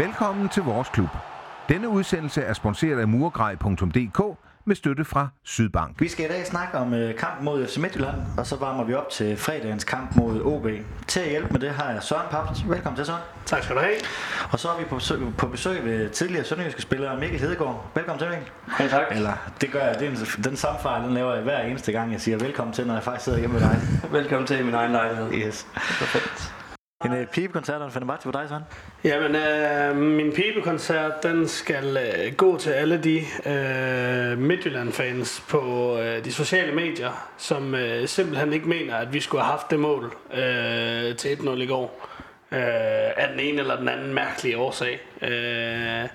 Velkommen til vores klub. Denne udsendelse er sponsoreret af murgrej.dk med støtte fra Sydbank. Vi skal i dag snakke om øh, kampen mod FC Midtjylland, og så varmer vi op til fredagens kamp mod OB. Til at hjælpe med det har jeg Søren Paps. Velkommen til Søren. Tak skal du have. Og så er vi på besøg, på besøg ved tidligere sønderjyske spiller Mikkel Hedegaard. Velkommen til Mikkel. Ja, tak. Eller det gør jeg, det er en, den samme fejl, den laver jeg hver eneste gang, jeg siger velkommen til, når jeg faktisk sidder hjemme med dig. Velkommen til min egen lejlighed. Yes. Perfekt. En øh, pibekoncert og en Fenerbahce for dig, Søren. Jamen, øh, min pibekoncert, den skal øh, gå til alle de øh, Midtjylland-fans på øh, de sociale medier, som øh, simpelthen ikke mener, at vi skulle have haft det mål øh, til 1-0 i går. Øh, af den ene eller den anden mærkelige årsag. Øh,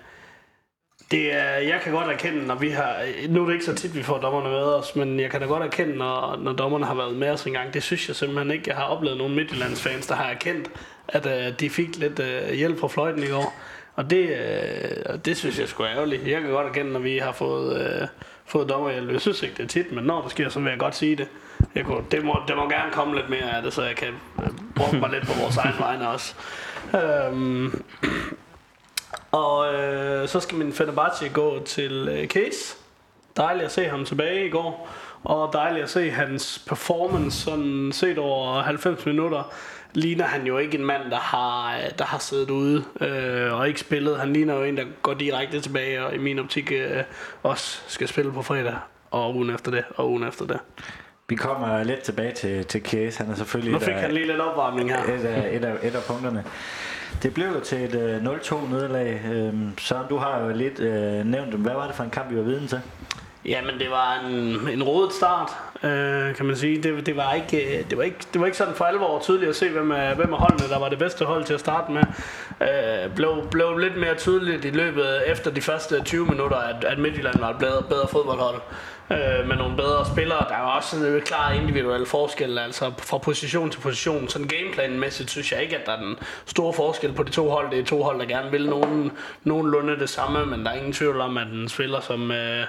det er, jeg kan godt erkende, når vi har... Nu er det ikke så tit, vi får dommerne med os, men jeg kan da godt erkende, når, når dommerne har været med os en gang. Det synes jeg simpelthen ikke. Jeg har oplevet nogle Midtjyllands fans, der har erkendt, at øh, de fik lidt øh, hjælp fra fløjten i går. Og det, øh, det synes jeg sgu er ærgerligt. Jeg kan godt erkende, når vi har fået, øh, fået dommerhjælp. Jeg synes ikke, det er tit, men når det sker, så vil jeg godt sige det. Jeg kunne, det, må, det må gerne komme lidt mere af det, så jeg kan øh, bruge mig lidt på vores egen vegne også. Øhm, og øh, så skal min Fenerbahce gå til øh, Case. Dejligt at se ham tilbage i går. Og dejligt at se hans performance sådan set over 90 minutter. Ligner han jo ikke en mand, der har, der har siddet ude øh, og ikke spillet. Han ligner jo en, der går direkte tilbage og i min optik øh, også skal spille på fredag. Og ugen efter det, og ugen efter det. Vi kommer lidt tilbage til, til Case. Han er selvfølgelig Nu et fik af- han lige lidt opvarmning her. et af, et, af, et af punkterne. Det blev jo til et øh, 0-2 nederlag. Øhm, Søren, du har jo lidt øh, nævnt. Hvad var det for en kamp, vi var viden til? Jamen, det var en, en rodet start, øh, kan man sige. Det, det, var ikke, øh, det, var ikke, det var ikke sådan for alvor tydeligt at se, hvem af, hvem af holdene, der var det bedste hold til at starte med. Øh, blev, blev lidt mere tydeligt i løbet efter de første 20 minutter, at, at Midtjylland var et bedre, bedre fodboldhold. Øh, med nogle bedre spillere. Der er også en klar individuel forskel, altså fra position til position. Sådan gameplanmæssigt synes jeg ikke, at der er den store forskel på de to hold. Det er to hold, der gerne vil nogen, nogenlunde det samme, men der er ingen tvivl om, at en spiller som, øh,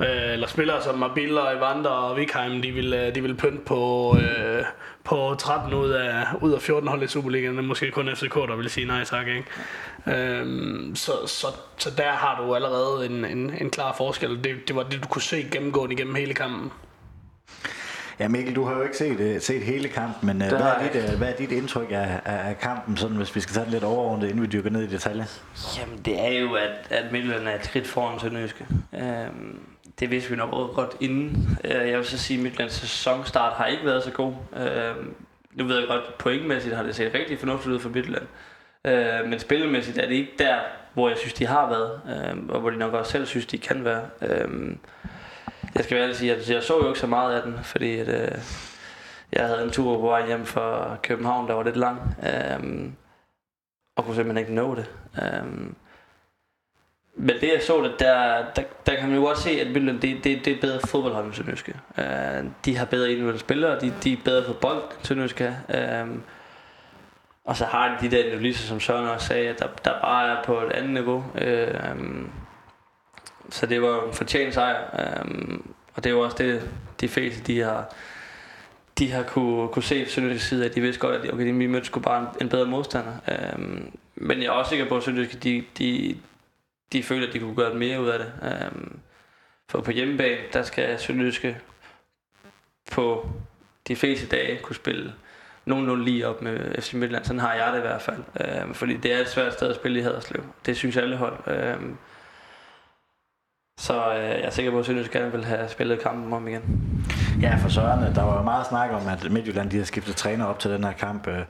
øh eller spillere som Mabilla, og Evander og Vikheim, de vil, øh, de vil pynte på, øh, på 13 ud af, ud af 14 hold i Superligaen. Det er måske kun FCK, der vil sige nej tak, ikke? Øhm, så, så, så der har du allerede en, en, en klar forskel. Det, det var det, du kunne se gennemgående igennem hele kampen. Ja, Mikkel, du har jo ikke set, øh, set hele kampen, men øh, hvad, har er dit, øh, hvad er dit indtryk af, af, af kampen, sådan, hvis vi skal tage det lidt overordnet, inden vi dykker ned i detaljer? Jamen, det er jo, at, at Midtjylland er et skridt foran Sønderjyske. Øhm, det vidste vi nok godt inden. Øh, jeg vil så sige, at Midtlands sæsonstart har ikke været så god. Øh, nu ved jeg godt, pointmæssigt har det set rigtig fornuftigt ud for Midtland. Øh, men spillemæssigt er det ikke der, hvor jeg synes, de har været, og hvor de nok også selv synes, de kan være. Jeg skal være sige, at jeg så jo ikke så meget af den, fordi at, jeg havde en tur på vej hjem fra København, der var lidt lang, og kunne simpelthen ikke nå det. Øh, men det jeg så, det, der, der, der kan man jo godt se, at Midtjylland, det, det, det er bedre fodboldhold end Sønderjyske. Uh, de har bedre individuelle spillere, de, de er bedre på bold, end Sønderjyske. Uh, og så har de de der analyser, som Søren også sagde, at der, der bare er på et andet niveau. Uh, så det var en fortjent sejr. Uh, og det er jo også det, de fleste, de har, de har kunne, kunne se Sønderjyske side, at de vidste godt, at okay, de mødte sgu bare en, en bedre modstander. Uh, men jeg er også sikker på, at Sønderjyske, de, de, de føler, at de kunne gøre mere ud af det. Øhm, for på hjemmebane, der skal Sønderjyske på de fleste dage kunne spille nogenlunde lige op med FC Midtjylland. Sådan har jeg det i hvert fald. Øhm, fordi det er et svært sted at spille i Haderslev. Det synes alle hold. Øhm, så øh, jeg er sikker på, at Sønderjyske gerne vil have spillet kampen om igen. Ja, for Søren, øh, der var jo meget snak om, at Midtjylland de har skiftet træner op til den her kamp. Øh,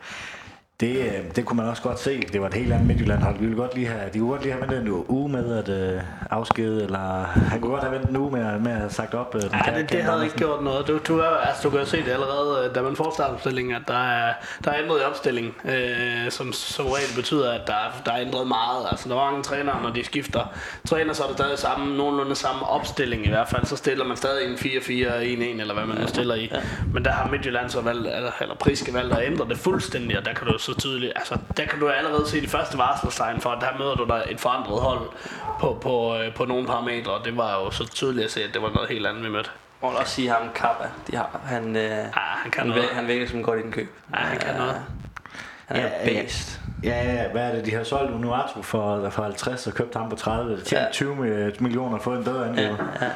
det, øh, det kunne man også godt se. Det var et helt andet Midtjylland hold. Vi ville godt lige have, de kunne godt lige have ventet en uge med at øh, afskede, eller han kunne godt have ventet en uge med, med at have sagt op. Øh, Ja, det, det havde ikke gjort noget. Du, du, er, altså, du kan jo se det allerede, øh, da man får startopstillingen, at der er, der er ændret i opstillingen, øh, som som regel betyder, at der, er- der er ændret meget. Altså, der var mange trænere, når de skifter træner, så er det stadig samme, nogenlunde samme opstilling i hvert fald. Så stiller man stadig en 4-4-1-1, eller hvad man nu stiller i. Men der har Midtjylland så valgt, eller, eller Priske valgt at ændre det fuldstændig, og der kan du så tydeligt, altså, der kan du allerede se de første varselstegn for, at der møder du der et forandret hold på, på, øh, på nogle parametre, og det var jo så tydeligt at se, at det var noget helt andet, vi mødte. Jeg må også sige ham Kappa. De har, han, øh, Ja, han kan han, noget. han virker som godt i den køb. Ja, han kan noget. Han er Ja, ja. based. Ja, ja, hvad er det, de har solgt Unuatu for, for 50 og købt ham på 30. Tjent ja. 20 millioner for en bedre angriber. Ja, ja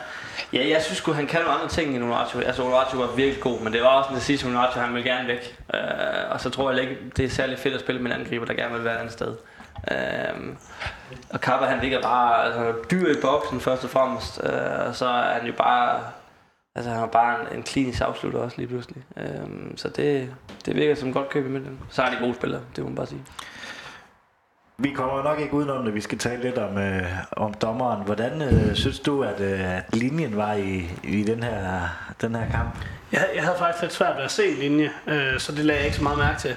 ja, jeg synes han kan nogle andre ting end Unuatu. Altså Unuatu var virkelig god, men det var også en sidste Unuatu, han ville gerne væk. Uh, og så tror jeg ikke, det er særlig fedt at spille med en angriber, der gerne vil være et andet sted. Uh, og Kappa han ligger bare altså, dyr i boksen først og fremmest, uh, og så er han jo bare Altså han har bare en, en klinisk afslutter også lige pludselig. Øhm, så det, det virker som godt køb i midten. Så er de gode spillere, det må man bare sige. Vi kommer nok ikke udenom det. Vi skal tale lidt om, øh, om dommeren. Hvordan øh, synes du, at, øh, at linjen var i, i den, her, den her kamp? Jeg, jeg havde faktisk lidt svært ved at se en linje, øh, så det lagde jeg ikke så meget mærke til,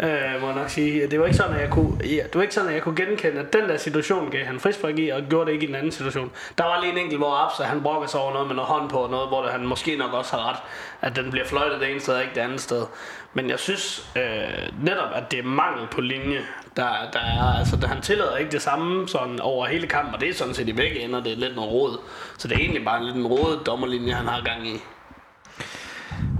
øh, må jeg nok sige. Det var ikke sådan, at jeg kunne, ja, det var ikke sådan, at jeg kunne genkende, at den der situation gav han frispark i, og gjorde det ikke i den anden situation. Der var lige en enkelt, hvor Absa, han brokker sig over noget med noget hånd på, og noget, hvor det, han måske nok også har ret, at den bliver fløjtet det ene sted, og ikke det andet sted. Men jeg synes øh, netop, at det er mangel på linje, der, der er. Altså, han tillader ikke det samme sådan over hele kampen, og det er sådan set i begge ender, det er lidt noget råd. Så det er egentlig bare lidt en råd dommerlinje, han har gang i.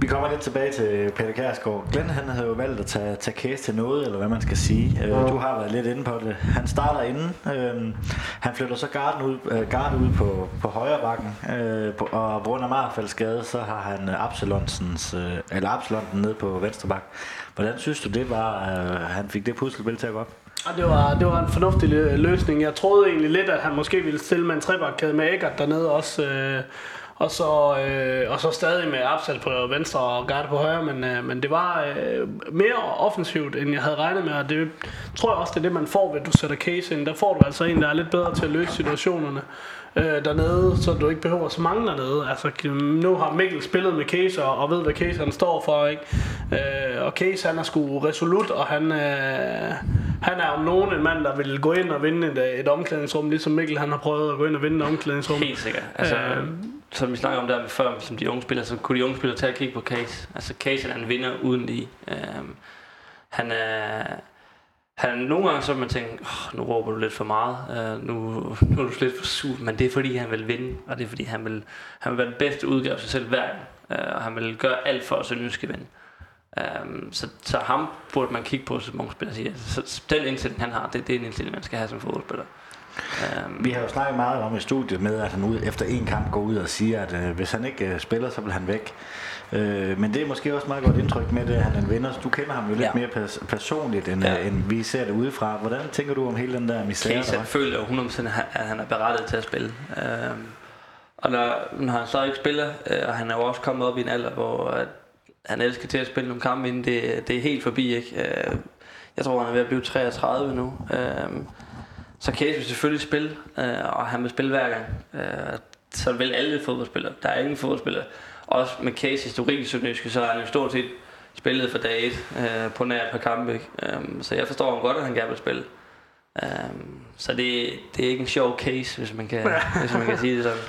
Vi kommer lidt tilbage til Peter Kærsgaard. Glenn han havde jo valgt at tage, tage case til noget, eller hvad man skal sige. Øh, du har været lidt inde på det. Han starter inden. Øh, han flytter så garden ud, øh, garden ud på, på højre bakken. Øh, på, og på grund af Marfelds skade, så har han Absalonsens, øh, eller Absalonsen ned på venstre bak. Hvordan synes du det var, øh, han fik det puslespil til at gå op? Det var, det var en fornuftig løsning. Jeg troede egentlig lidt, at han måske ville stille med en trebakkæde med Eggert dernede også. Øh, og så, øh, og så stadig med Absal på venstre og Garde på højre, men, øh, men det var øh, mere offensivt, end jeg havde regnet med, og det tror jeg også, det er det, man får, ved du sætter case ind. Der får du altså en, der er lidt bedre til at løse situationerne øh, dernede, så du ikke behøver så mange dernede. Altså, nu har Mikkel spillet med Case og, og ved, hvad Case han står for, ikke? Øh, og Case, han er sgu resolut, og han, øh, han er om nogen en mand, der vil gå ind og vinde et, et omklædningsrum, ligesom Mikkel han har prøvet at gå ind og vinde et omklædningsrum. Helt sikkert. Altså, øh, som vi snakker om der før, som de unge spillere, så kunne de unge spillere tage og kigge på Case. Altså Case er en vinder uden lige. Øhm, han er han, nogle gange så man tænker, oh, nu råber du lidt for meget, uh, nu, nu er du lidt for sur, men det er fordi han vil vinde, og det er fordi han vil, han vil være den bedste udgave af sig selv hver gang, uh, øh, og han vil gøre alt for at Sønderjyske vinde. Um, øhm, så, så ham burde man kigge på som ungspiller sige, Så, så den indstilling han har, det, det er en indstilling man skal have som fodboldspiller. Um, Vi har jo snakket meget om i studiet med, at han ud, efter en kamp går ud og siger, at uh, hvis han ikke uh, spiller, så vil han væk. Øh, men det er måske også meget godt indtryk med det, at han er en vinder. Du kender ham jo lidt ja. mere pers- personligt, end, ja. end vi ser det udefra. Hvordan tænker du om hele den der misære? Case, jeg føler jo 100% at han er berettet til at spille. Øh, og når, når han så ikke spiller, øh, og han er jo også kommet op i en alder, hvor at han elsker til at spille nogle kampe inden, det, det er helt forbi. Ikke? Øh, jeg tror, han er ved at blive 33 nu. Øh, så Case vil selvfølgelig spille, øh, og han vil spille hver gang. Øh, så vil alle fodboldspillere. Der er ingen fodboldspillere, også med Case historik i Sønderjyske, så har han jo stort set spillet for dag 1 øh, på nær par kampe. Um, så jeg forstår ham godt, at han gerne vil spille. Um, så det, det er ikke en sjov case, hvis man kan, hvis man kan sige det sådan.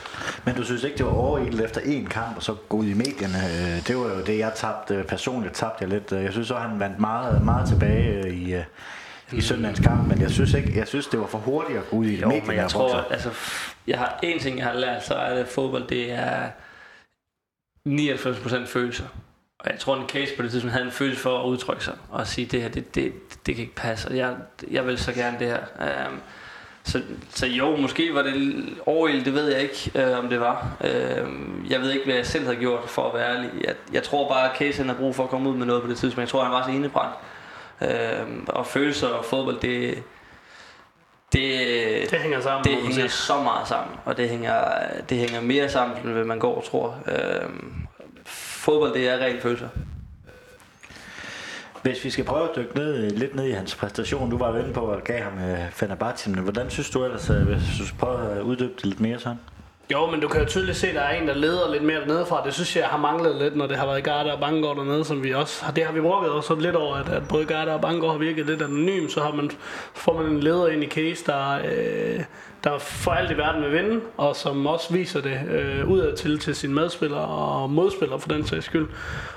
Men du synes ikke, det var overilt efter en kamp, og så gå ud i medierne? Øh, det var jo det, jeg tabte personligt. Tabte jeg lidt. Jeg synes også, han vandt meget, meget tilbage øh, i, i søndagens kamp, men jeg synes ikke, jeg synes, det var for hurtigt at gå ud i jo, medierne. Men jeg tror, altså, jeg har en ting, jeg har lært, så er det fodbold, det er 99% følelser. Og jeg tror, en case på det tidspunkt havde en følelse for at udtrykke sig og sige, det her, det, det, det kan ikke passe, og jeg, jeg vil så gerne det her. Um, så, så jo, måske var det overild, det ved jeg ikke, uh, om det var. Uh, jeg ved ikke, hvad jeg selv havde gjort, for at være ærlig. Jeg, jeg tror bare, at Case har brug for at komme ud med noget på det tidspunkt. Jeg tror, han var så indebrændt. Uh, og følelser og fodbold, det, det, det hænger sammen. Det hænger så meget sammen, og det hænger, det hænger mere sammen, end hvad man går og tror. Øhm, fodbold, det er rent følelser. Hvis vi skal prøve at dykke ned, lidt ned i hans præstation, du var jo inde på at gav ham uh, Fenerbahce, men hvordan synes du ellers, uh, hvis du prøver at uddybe det lidt mere sådan? Jo, men du kan jo tydeligt se, at der er en, der leder lidt mere dernede fra. Det synes jeg har manglet lidt, når det har været Garda og Bangor dernede, som vi også har. Det har vi brugt også lidt over, at, at både Garda og Bangor har virket lidt anonym, så har man, får man en leder ind i case, der, øh, der for alt i verden vil vinde, og som også viser det øh, udad til til sine medspillere og modspillere for den sags skyld.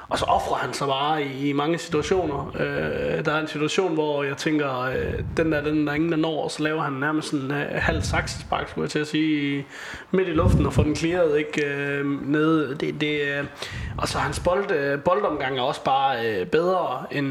Og så offrer han sig bare i, i mange situationer. Øh, der er en situation, hvor jeg tænker, øh, den der, den der ingen der når, og så laver han nærmest en øh, halv saksespark, skulle jeg til at sige, midt i luften og få den clearet ikke, øh, ned. Det, det, øh, og så hans bold, øh, boldomgang er også bare øh, bedre end,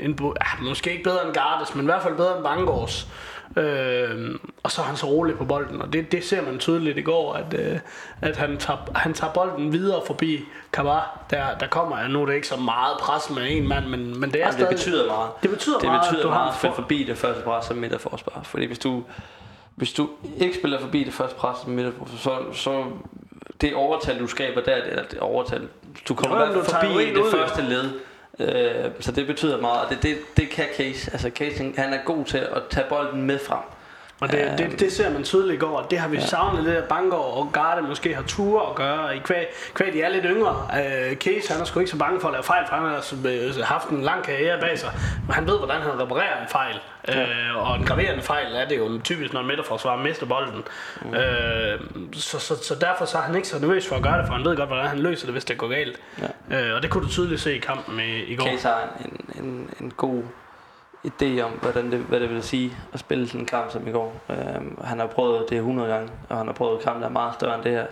end måske ikke bedre end Gardes, men i hvert fald bedre end Bangårds. Øh, og så er han så rolig på bolden, og det, det ser man tydeligt i går, at, øh, at han, tager, han tager bolden videre forbi Kavar. Der, der kommer, nu er det ikke så meget pres med en mand, men, men det er Jamen, stadig... det betyder meget. Det betyder det meget, betyder at du har meget spille for- forbi det første pres som midterforsvar. Fordi hvis du, hvis du ikke spiller forbi det første pres som midterforsvar, så, så det overtal, du skaber der, eller det overtal, du kommer Jo, du forbi det første led. Øh, så det betyder meget, og det, det, det kan Case. Altså Case, han- han er god til at tage bolden med frem. Og det, det, det ser man tydeligt og det har vi ja. savnet lidt, at Bangor og Garde måske har ture at gøre. I kvæg, kvæg de er lidt yngre. Uh, Case, han er sgu ikke så bange for at lave fejl, for han har altså, øh, haft en lang karriere bag sig. Men han ved, hvordan han reparerer en fejl. Ja. Uh, og en graverende fejl er det jo typisk, når en midterforsvar mister bolden. Mm. Uh, så, så, så, derfor så er han ikke så nervøs for at gøre det, for han ved godt, hvordan han løser det, hvis det går galt. Ja. Uh, og det kunne du tydeligt se i kampen i, i går. Case har en, en, en god idé om, hvordan det, hvad det vil sige at spille sådan en kamp som i går. Øhm, han har prøvet det 100 gange, og han har prøvet kampe, der er meget større end det her.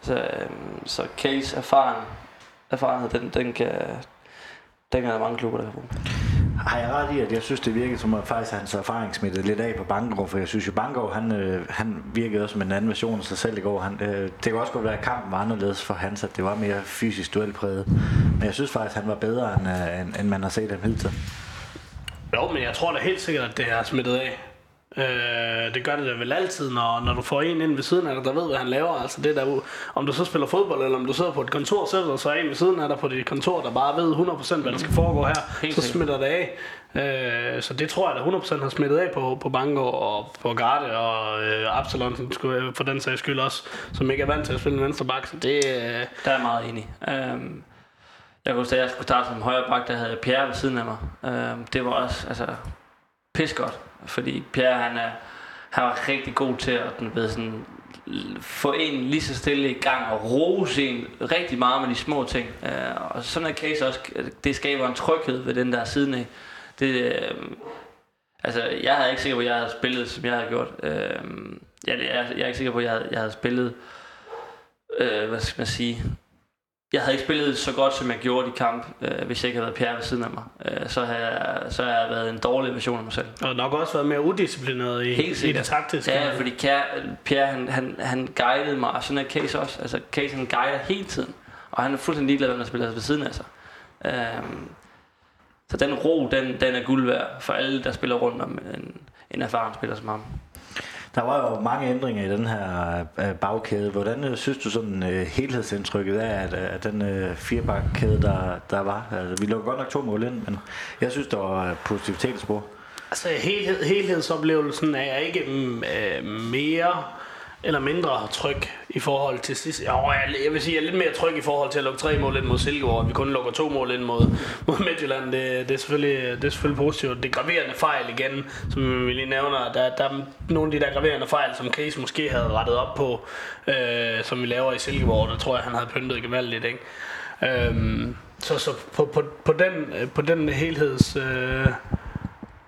Så, øhm, så Case erfaren, erfarenhed, den, den kan, den kan der mange klubber, der kan bruge. Har jeg ret i, at jeg synes, det virkede som at faktisk hans erfaring smittede lidt af på Bankov, for jeg synes jo, Bangor, han, øh, han virkede også som en anden version af sig selv i går. Han, øh, det kan også godt være, at kampen var anderledes for hans, at det var mere fysisk duelpræget. Men jeg synes faktisk, han var bedre, end, øh, end, end man har set ham hidtil. Jo, men jeg tror da helt sikkert, at det er smittet af. Øh, det gør det da vel altid, når, når du får en ind ved siden af dig, der ved, hvad han laver. Altså det der, om du så spiller fodbold, eller om du sidder på et kontor så er en ved siden af dig på dit kontor, der bare ved 100% hvad der skal foregå her, Helt så smitter det af. Øh, så det tror jeg da 100% har smittet af på, på Bangor og på Garde og øh, Absalon, skulle jeg for den sags skyld også, som ikke er vant til at spille en venstre bak. Så det, øh, Der er jeg meget enig. Øhm, jeg kunne huske, da jeg skulle starte som højre bak, der havde jeg Pierre ved siden af mig. Øhm, det var også altså, pis godt, fordi Pierre han, er, han var rigtig god til at den ved, sådan, få en lige så stille i gang og rose en rigtig meget med de små ting. Øh, og sådan en case også, det skaber en tryghed ved den der siden af. Det, øh, altså, jeg er ikke sikker på, at jeg havde spillet, som jeg havde gjort. Øh, jeg, jeg, jeg er ikke sikker på, at jeg havde, jeg havde spillet øh, hvad skal man sige, jeg havde ikke spillet så godt, som jeg gjorde i kamp, øh, hvis jeg ikke havde været Pierre ved siden af mig. Øh, så, havde jeg, så havde jeg været en dårlig version af mig selv. og nok også været mere udisciplineret i, Helt i det taktiske. Ja, fordi Pierre, Pierre han, han, han guidede mig, og sådan er Case også. Altså, Case han guider hele tiden, og han er fuldstændig ligeglad, hvem der spiller ved siden af sig. Øhm, så den ro, den, den er guld værd for alle, der spiller rundt om en, en erfaren spiller som ham. Der var jo mange ændringer i den her øh, bagkæde. Hvordan øh, synes du sådan øh, helhedsindtrykket er, at, at den øh, firebakkæde, der, der var? Altså, vi lå godt nok to mål ind, men jeg synes, der var øh, positivitetsspor. Altså helhed, helhedsoplevelsen er ikke mm, øh, mere eller mindre tryg i forhold til sidst. Jo, jeg, jeg vil sige, jeg er lidt mere tryg i forhold til at lukke tre mål ind mod Silkeborg, at vi kun lukker to mål ind mod, mod Midtjylland. Det, det, er selvfølgelig, det er selvfølgelig positivt. Det er graverende fejl igen, som vi lige nævner. Der, der er nogle af de der graverende fejl, som Case måske havde rettet op på, øh, som vi laver i Silkeborg. Der tror jeg, han havde pyntet gevaldigt, ikke? Øhm, så så på, på, på, den, øh, på den helheds... Øh,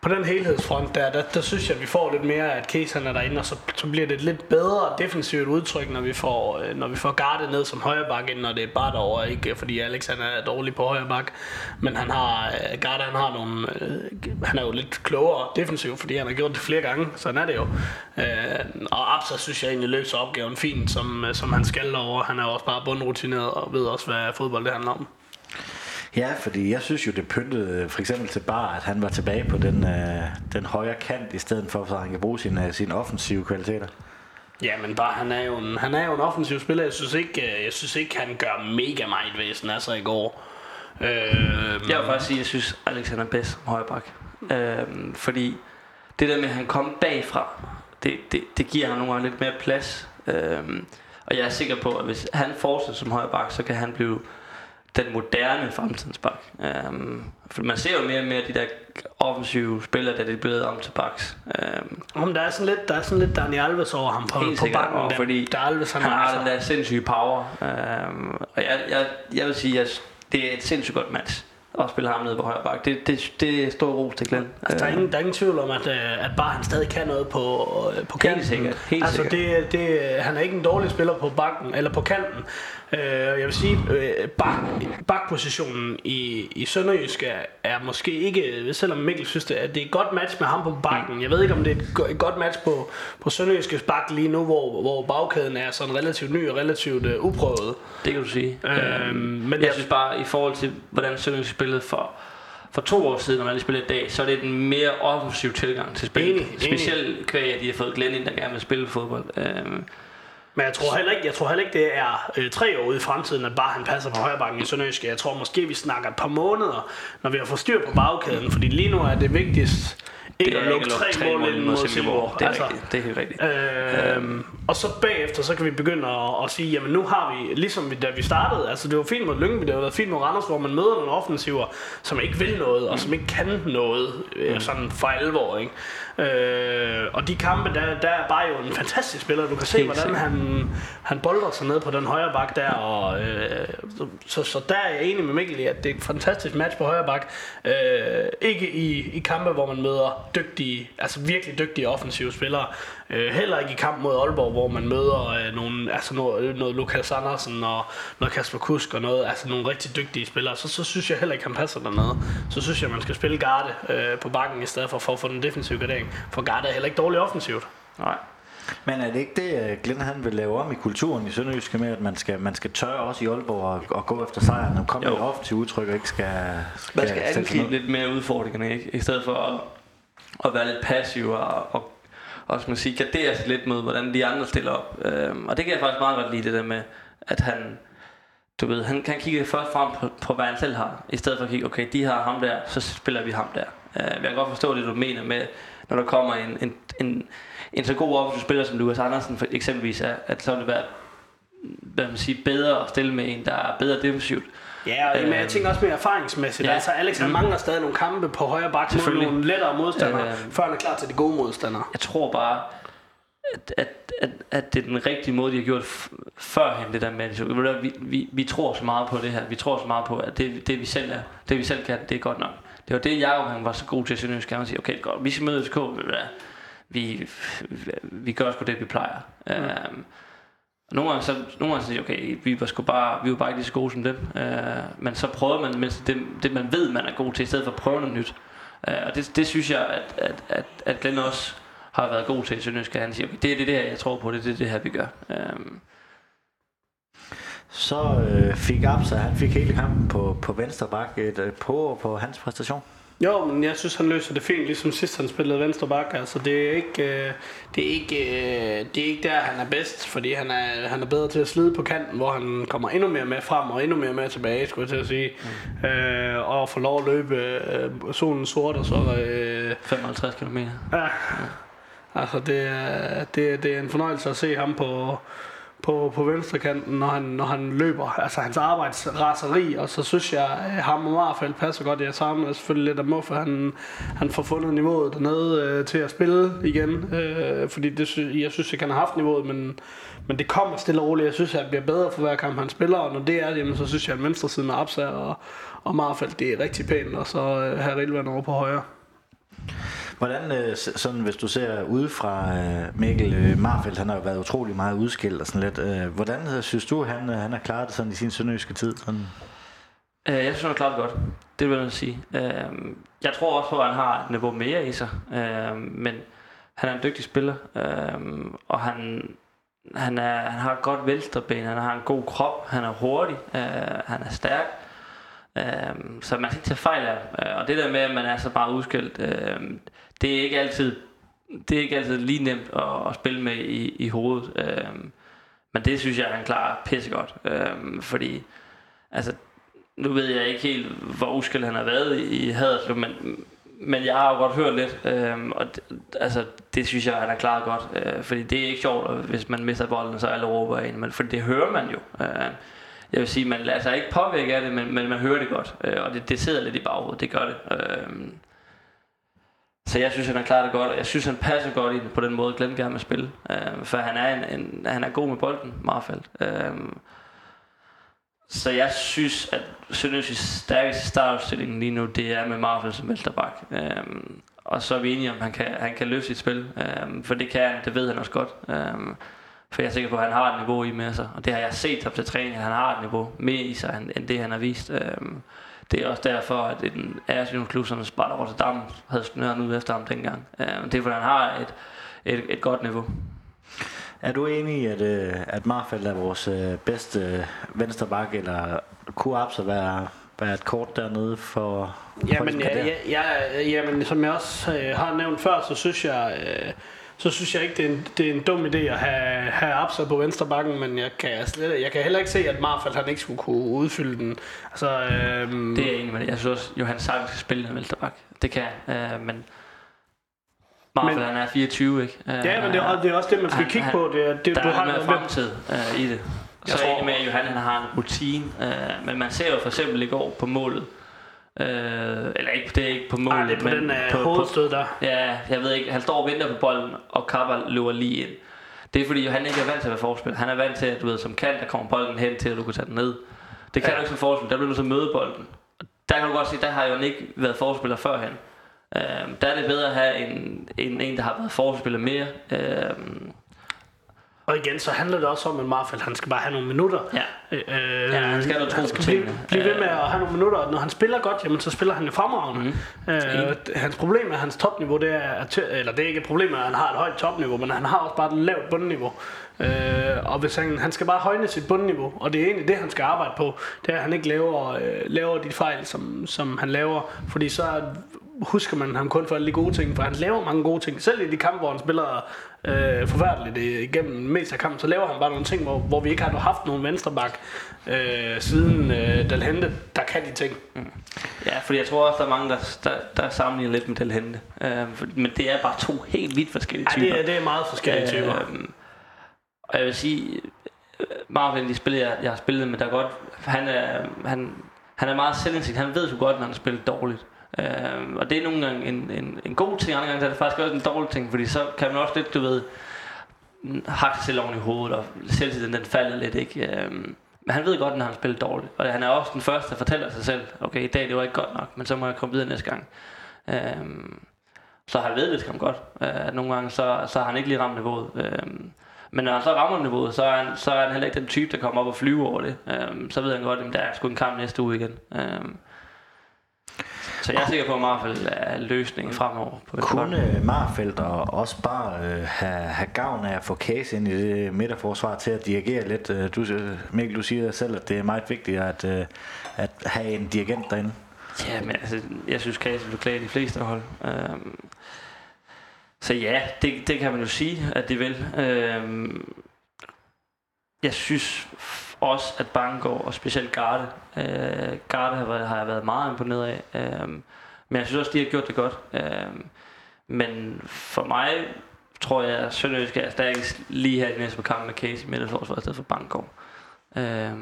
på den helhedsfront der, der, der synes jeg, at vi får lidt mere, at Case er derinde, og så, så bliver det et lidt bedre defensivt udtryk, når vi får, øh, når vi får Garde ned som højre bak, end når det er bare derovre, ikke fordi Alex han er dårlig på højre bak, men han har, øh, Garde han har nogle, øh, han er jo lidt klogere defensivt, fordi han har gjort det flere gange, sådan er det jo. Og Absa synes jeg egentlig løser opgaven fint, som, som han skal over. Han er også bare bundrutineret og ved også, hvad fodbold det handler om. Ja, fordi jeg synes jo, det pyntede for eksempel til Bar, at han var tilbage på den, øh, den højre kant, i stedet for, så han kan bruge sine, sine offensive kvaliteter. Ja, men bare, han er jo en, han er jo en offensiv spiller. Jeg synes ikke, øh, jeg synes ikke han gør mega meget væsen af sig i går. Øh, Jeg vil faktisk sige, at jeg synes, Alex han er bedst som højreback. Øhm, fordi det der med, at han kom bagfra, det, det, det giver ham nogle gange lidt mere plads. Øhm, og jeg er sikker på, at hvis han fortsætter som højreback, så kan han blive den moderne fremtidens bak. Øhm, for man ser jo mere og mere de der offensive spillere, der er blevet om til baks. Øhm, om der er sådan lidt, der er sådan lidt Daniel Alves over ham på, Helt på sikkert, bakken. og fordi der Alves, han, han har altså- den der sindssyge power. Øhm, og jeg, jeg, jeg vil sige, at det er et sindssygt godt match. at spille ham nede på højre bak. Det, det, det er stor ros til Glenn. Altså, der, er ingen, der er ingen tvivl om, at, øh, at bare han stadig kan noget på, øh, på kanten. sikkert, helt altså, sikkert. Det, det, han er ikke en dårlig spiller på bakken, eller på kanten. Øh, jeg vil sige, øh, bak, bakpositionen i, i Sønderjysk er, er måske ikke, selvom Mikkel synes, det, at det er et godt match med ham på bakken. Jeg ved ikke, om det er et, go- et godt match på, på Sønderjyskes bak lige nu, hvor, hvor bagkæden er sådan relativt ny og relativt øh, uprøvet. Det kan du sige. Øhm, men jeg jeg- synes bare, i forhold til, hvordan Sønderjysk spillede for, for to år siden, når man lige spillede i dag, så er det en mere offensiv tilgang til spil. Enig, enig. Specielt kvæg, at de har fået Glenn ind, der gerne vil spille fodbold. Øhm, Men jeg tror heller ikke, jeg tror heller ikke det er øh, tre år ude i fremtiden, at bare han passer på højrebakken i Sønderjyske. Jeg tror måske, vi snakker et par måneder, når vi har fået styr på bagkæden. Fordi lige nu er det vigtigst ikke det at lukke tre mål ind mod Silkeborg. Det er altså, rigtigt. Det er helt rigtigt. Øhm, og så bagefter, så kan vi begynde at, at sige, jamen nu har vi, ligesom vi, da vi startede, altså det var fint mod Lyngby, det har været fint mod Randers, hvor man møder nogle offensiver, som ikke vil noget, og som ikke kan noget, øh, sådan for alvor, ikke? Øh, og de kampe, der, der er bare jo en fantastisk spiller. Du kan se, Helt hvordan han, han bolder sig ned på den højre bak der, og øh, så, så, så der er jeg enig med Mikkel i, at det er et fantastisk match på højre bak. Øh, ikke i, i kampe, hvor man møder dygtige, altså virkelig dygtige offensive spillere. Øh, heller ikke i kamp mod Aalborg, hvor man møder øh, nogle, altså noget, noget Lukas Andersen og noget Kasper Kusk og noget, altså nogle rigtig dygtige spillere. Så, så synes jeg heller ikke, han passer dernede. Så synes jeg, man skal spille garde øh, på bakken i stedet for, for at få den defensive gardering. For garde er heller ikke dårligt offensivt. Nej. Men er det ikke det, øh, Glenn han vil lave om i kulturen i Sønderjyske med, at man skal, man skal tørre også i Aalborg og, og gå efter sejren og komme Jo. med offensive udtryk og ikke skal, skal, Man skal angribe lidt mere udfordringerne, ikke? I stedet for at, at være lidt passiv og, og, og skal man sige, gardere sig lidt mod, hvordan de andre stiller op. Øhm, og det kan jeg faktisk meget godt lide, det der med, at han, du ved, han kan kigge først frem på, på, hvad han selv har, i stedet for at kigge, okay, de har ham der, så spiller vi ham der. Øh, jeg kan godt forstå det, du mener med, når der kommer en, en, en, en så god offensiv spiller som Lukas Andersen for eksempelvis er, at så vil det være hvad man siger, bedre at stille med en, der er bedre defensivt. Ja, og, men jeg tænker også mere erfaringsmæssigt. ja. Altså, Alex han Mm. mangler stadig nogle kampe på højre bak mod nogle lettere modstandere, Øhm. før han er klar til de gode modstandere. Jeg tror bare, at, at, at, at det er den rigtige måde, de har gjort førhen, det der med, vi, vi, vi tror så meget på det her, vi tror så meget på, at det, det vi selv er, det vi selv kan, det er godt nok. Det var det, Jacob han var så god til at Sønderjysk, han sige, okay, godt, vi skal møde FCK, vi, vi, vi gør sgu det, vi plejer. Mm. Um, nogle gange så, nogle gange så siger okay, vi var sgu bare, vi var bare ikke lige så gode som dem. Øh, men så prøver man mens det, det, man ved, man er god til, i stedet for at prøve noget nyt. Øh, og det, det synes jeg, at, at, at, at Glenn også har været god til i Sønderjysk. Han siger, okay, det er det, der her, jeg tror på, det er det, det her, vi gør. Øh, Så øh, fik Absa, han fik hele kampen på, på venstre bak et øh, på på hans præstation. Jo, men jeg synes, han løser det fint, ligesom sidst han spillede venstre bak. Altså, det er ikke, øh, det er ikke, øh, det er ikke der, han er bedst, fordi han er, han er bedre til at slide på kanten, hvor han kommer endnu mere med frem og endnu mere med tilbage, skulle jeg til at sige. Mm. Øh, og får lov at løbe øh, solen sort, og så... Øh, 55 km. ja, altså, det er, det, er- det er en fornøjelse at se ham på, på, på venstre kanten, når han, når han løber. Altså hans arbejdsraseri, og så synes jeg, at ham og Marfeldt passer godt. Jeg savner selvfølgelig lidt af Muff, for han, han får fundet niveauet dernede øh, til at spille igen. Øh, fordi det, jeg synes ikke, han har haft niveauet, men, men det kommer stille og roligt. Jeg synes, at han bliver bedre for hver kamp, han spiller, og når det er det, jamen, så synes jeg, at venstre side med Absa og, og Marfeldt, det er rigtig pænt, og så øh, her Rilvan over på højre. Hvordan, øh, sådan, hvis du ser udefra øh, Mikkel øh, Marfeldt, han har jo været utrolig meget udskilt og sådan lidt. Øh, hvordan øh, synes du, han, øh, han har klaret det sådan i sin sønderjyske tid? Sådan? Uh, jeg synes, han har klaret det godt. Det vil jeg sige. Uh, jeg tror også på, at han har et niveau mere i sig. Uh, men han er en dygtig spiller. Uh, og han, han, er, han har et godt venstreben. Han har en god krop. Han er hurtig. Uh, han er stærk. Øh, så man skal ikke tage fejl af øh, og det der med, at man er så bare udskilt, uh, øhm, det er ikke altid det er ikke altid lige nemt at, at spille med i, i hovedet. Uh, men det synes jeg, han klarer pissegodt. Uh, fordi altså, nu ved jeg ikke helt, hvor uskilt han har været i, i Haderslev, men, men jeg har jo godt hørt lidt, øhm, og det, altså, det synes jeg, han har klaret godt, øh, fordi det er ikke sjovt, hvis man mister bolden, så alle råber en, men fordi det hører man jo. Øh, jeg vil sige, man lader sig ikke påvirke af det, men, men man hører det godt, øh, og det, det sidder lidt i baghovedet, det gør det. Øh, så jeg synes, han har klaret det godt, og jeg synes, han passer godt ind på den måde, Glenn gerne vil spille. Øh, for han er, en, en, han er god med bolden, Marfeldt. Øh, så jeg synes, at Sønderjyskets stærkeste startopstilling lige nu, det er med Marvel som Velterbak. Øh, og så er vi enige om, at han kan, han kan løse sit spil. Øh, for det kan han, det ved han også godt. Øh, for jeg er sikker på, at han har et niveau i med sig. Og det har jeg set op til træning, at han har et niveau mere i sig, end det han har vist. Øhm, det er også derfor, at en Aarhus som Sparta Rotterdam havde snøret ud efter ham dengang. Øhm, det er fordi, han har et, et, et godt niveau. Er du enig i, at, øh, at Marfeldt er vores øh, bedste venstre bakke, eller kunne Abser være, være et kort dernede for Jamen, ja, ja, ja, jamen, som jeg også øh, har nævnt før, så synes jeg, øh, så synes jeg ikke, det er en, det er en dum idé at have, have Abser på venstre bakken, men jeg kan, slet, jeg kan heller ikke se, at Marfeldt han ikke skulle kunne udfylde den. Altså, øh, det er jeg enig med Jeg synes også, Johan Sank skal spille den venstre bak. Det kan øh, men Marvel, men, han er 24, ikke? Ja, men det er, det er også det, man skal han, kigge han, på. Det, er, det, der du har med fremtid uh, i det. Jeg så tror, med, at Johan han har en rutine. Uh, men man ser jo for eksempel i går på målet, Uh, eller ikke, det er ikke på målet, Ej, det er på men den uh, på, hovedstød der. Ja, jeg ved ikke. Han står og venter på bolden, og Kappa løber lige ind. Det er fordi, han ikke er vant til at være forspil. Han er vant til, at du ved, som kant, der kommer bolden hen til, at du kan tage den ned. Det kan ja. du ikke som forspil. Der bliver du så møde bolden. Der kan du godt sige, der har jo ikke været forspiller førhen. Øh, der er det bedre at have en, en, en der har været forspiller mere. Øh, og igen, så handler det også om, at Marfald, han skal bare have nogle minutter. Ja, øh, ja han skal have noget tro på tingene. Blive, blive ved med at have nogle minutter, og når han spiller godt, jamen, så spiller han jo fremragende. Mm. Øh, hans problem er, hans topniveau, det er, eller det er ikke et problem, at han har et højt topniveau, men han har også bare et lavt bundniveau. Øh, og hvis han, han skal bare højne sit bundniveau, og det er egentlig det, han skal arbejde på, det er, at han ikke laver, øh, laver de fejl, som, som han laver, fordi så husker man ham kun for alle de gode ting, for han laver mange gode ting. Selv i de kampe, hvor han spiller øh, forfærdeligt igennem mest af kampen, så laver han bare nogle ting, hvor, hvor vi ikke har haft nogen venstreback øh, siden øh, Dalhente, der kan de ting. Mm. Ja, fordi jeg tror også, der er mange, der, der, der sammenligner lidt med Dalhente. Øh, men det er bare to helt vidt forskellige typer. Ja, det er, det er meget forskellige øh, typer. Øh, og jeg vil sige, Marvin, de spiller, jeg, jeg har spillet med, der godt, han er, han, han er meget selvindsigt. Han ved så godt, når han spiller dårligt. Øh, og det er nogle gange en, en, en god ting, andre gange er det faktisk også en dårlig ting, fordi så kan man også lidt, du ved, hakke sig selv oven i hovedet, og selvtiden den falder lidt, ikke? Øh, men han ved godt, når han spiller dårligt. Og han er også den første, der fortæller sig selv, okay, i dag det var ikke godt nok, men så må jeg komme videre næste gang. Øh, så har ved det skam godt. Øh, nogle gange, så, så har han ikke lige ramt niveauet. Øh, men når han så rammer niveauet, så er han, så er han heller ikke den type, der kommer op og flyver over det. Øh, så ved han godt, at der er sgu en kamp næste uge igen. Øh, så jeg er sikker på, at Marfeldt er løsningen fremover. På Kunne Marfeldt og også bare øh, have, have gavn af at få Case ind i det midterforsvar til at dirigere lidt? Øh, du, Mikkel, du siger selv, at det er meget vigtigt at, øh, at have en dirigent derinde. Ja, men altså, jeg synes, Case vil klage de fleste hold. Øhm, så ja, det, det kan man jo sige, at det vil. Øhm, jeg synes også, at Bangor og specielt Garde, øh, Garde har, været, har jeg været meget imponeret af. Øh, men jeg synes også, de har gjort det godt. Øh, men for mig tror jeg, at Sønderjysk er stærkest lige her i næste kamp med Casey midterforsvar i stedet for Bangor. Øh,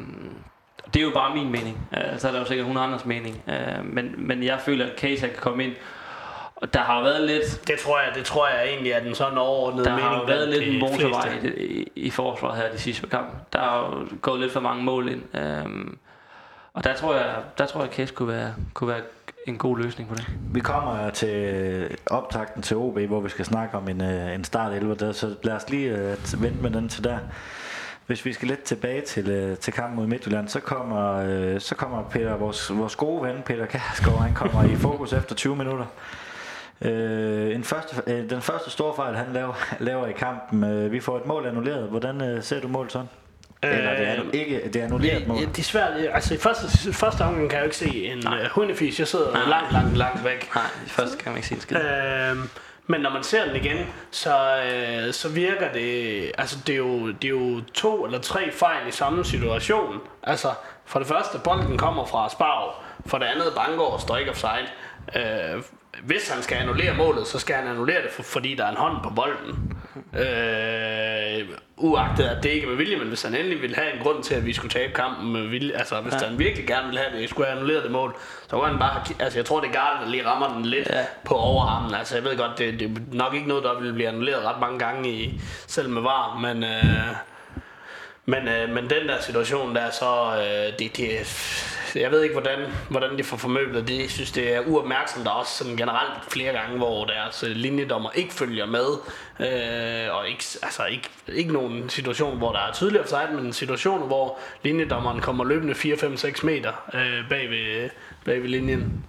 det er jo bare min mening. Øh, så er der jo sikkert hun andres mening. Øh, men, men jeg føler, at Casey kan komme ind og der har været lidt... Det tror jeg, det tror jeg egentlig er den sådan overordnede der mening. Der har været lidt en motorvej i, i, i forsvaret her de sidste kamp. Der er gået lidt for mange mål ind. Øhm, og der tror jeg, der tror jeg, at Case kunne være, kunne være en god løsning på det. Vi kommer til optakten til OB, hvor vi skal snakke om en, øh, en start 11, der, så lad os lige uh, vente med den til der. Hvis vi skal lidt tilbage til, uh, til kampen mod Midtjylland, så kommer, uh, så kommer Peter, vores, vores gode ven Peter Kærsgaard, han kommer i fokus efter 20 minutter. Øh, en første, øh, den første store fejl, han laver, laver i kampen, øh, vi får et mål annulleret. Hvordan øh, ser du målet sådan? Eller det er ikke det er annulleret mål? Det er svært. Altså i første, første omgang kan jeg jo ikke se en uh, hundefis. Jeg sidder Nej. langt, langt, langt væk. Nej, i første kan man ikke se en skid. Øh, men når man ser den igen, så, øh, så virker det... Altså, det er, jo, det er jo to eller tre fejl i samme situation. Altså, for det første, bolden kommer fra Sparv. For det andet, Bangor står ikke offside. Øh, hvis han skal annullere målet, så skal han annullere det, for, fordi der er en hånd på bolden. Øh, uagtet at det ikke er med vilje, men hvis han endelig vil have en grund til, at vi skulle tabe kampen med vilje, altså hvis ja. han virkelig gerne vil have det, skulle have annulleret det mål, så kunne han bare have, altså jeg tror det er Garde, der lige rammer den lidt ja. på overarmen. Altså jeg ved godt, det, det er nok ikke noget, der vil blive annulleret ret mange gange, i, selv med var, men... Øh, Men, øh, men den der situation der, så øh, det, det, jeg ved ikke, hvordan, hvordan de får formøblet det. Jeg synes, det er uopmærksomt der også sådan generelt flere gange, hvor deres øh, linjedommer ikke følger med. Øh, og ikke, altså ikke, ikke nogen situation, hvor der er tydelig offside, men en situation, hvor linjedommeren kommer løbende 4-5-6 meter øh, bag, ved, bag ved linjen.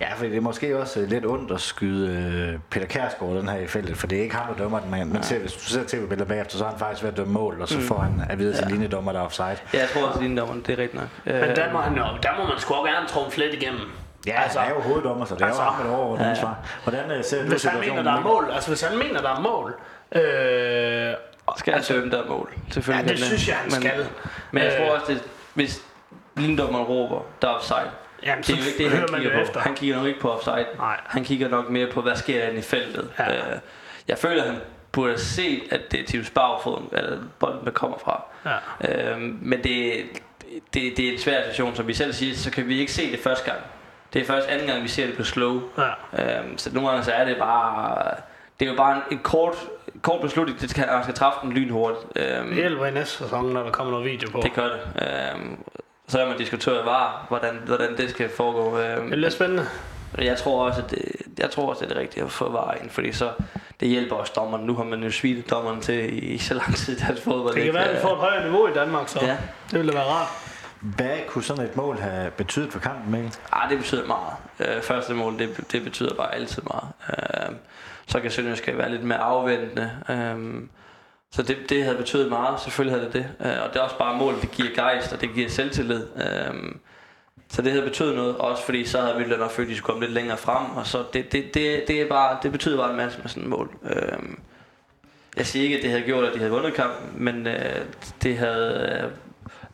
Ja, for det er måske også øh, lidt ondt at skyde øh, Peter Kærsgaard den her i feltet, for det er ikke ham, der dømmer den, men man ser, hvis du ser tv-billeder bagefter, så er han faktisk ved at dømme mål, og så får han at vide til ja. linjedommer, der er offside. Ja, jeg tror også, at linjedommeren, det er rigtigt nok. Men der må, han, jo- der må man sgu også gerne trumfe lidt igennem. Ja, altså, han er jo hoveddommer, så det er altså, jo ham, der overordnet ansvar. Hvordan øh, ser du Hvis han mener, situationen? der er mål, altså hvis han mener, der er mål, øh, Skal han dømme der er mål? Selvfølgelig Ja, det synes jeg, han men, skal. Men jeg Øh. tror også, det, hvis linjedommeren råber, der er offside, Jamen, det er jo ikke det, han kigger på. efter. Han kigger nok ikke på offside. Nej. Han kigger nok mere på, hvad sker der i feltet. Ja. Øh, jeg føler, han burde have set, at det er Tivs bagfod, eller bolden, der kommer fra. Ja. Øh, men det, det, det er en svær situation, som vi selv siger, så kan vi ikke se det første gang. Det er først anden gang, vi ser det på slow. Ja. Øhm, så nogle gange så er det bare... Det er jo bare en, en kort, kort beslutning, det skal, man skal træffe den lynhurtigt. Øhm, Det hjælper i næste sæson, når der kommer noget video på. det gør det. Øhm, så er man diskuteret var, hvordan, hvordan det skal foregå. Øhm, Det er lidt spændende. jeg tror også, at det, jeg tror også, at det er rigtigt at få var ind, fordi så det hjælper også dommeren. Nu har man jo svinet dommeren til i, i så lang tid i dansk fodbold. Det kan ikke? være, at vi får et højere niveau i Danmark, så Ja. det ville være rart. Hvad kunne sådan et mål have betydet for kampen, Mikkel? Ah, det betyder meget. Øh, første mål, det, det betyder bare altid meget. Øh, så kan Sønderjysk være lidt mere afventende. Øh, så det, det havde betydet meget, selvfølgelig havde det det. Øh, og det er også bare mål, det giver gejst, og det giver selvtillid. Øh, så det havde betydet noget, også fordi så havde Midtjylland nok følt, at de skulle komme lidt længere frem. Og så det, det, det, det, er bare, det betyder bare en masse med sådan et mål. Øh, jeg siger ikke, at det havde gjort, at de havde vundet kampen, men øh, det havde øh,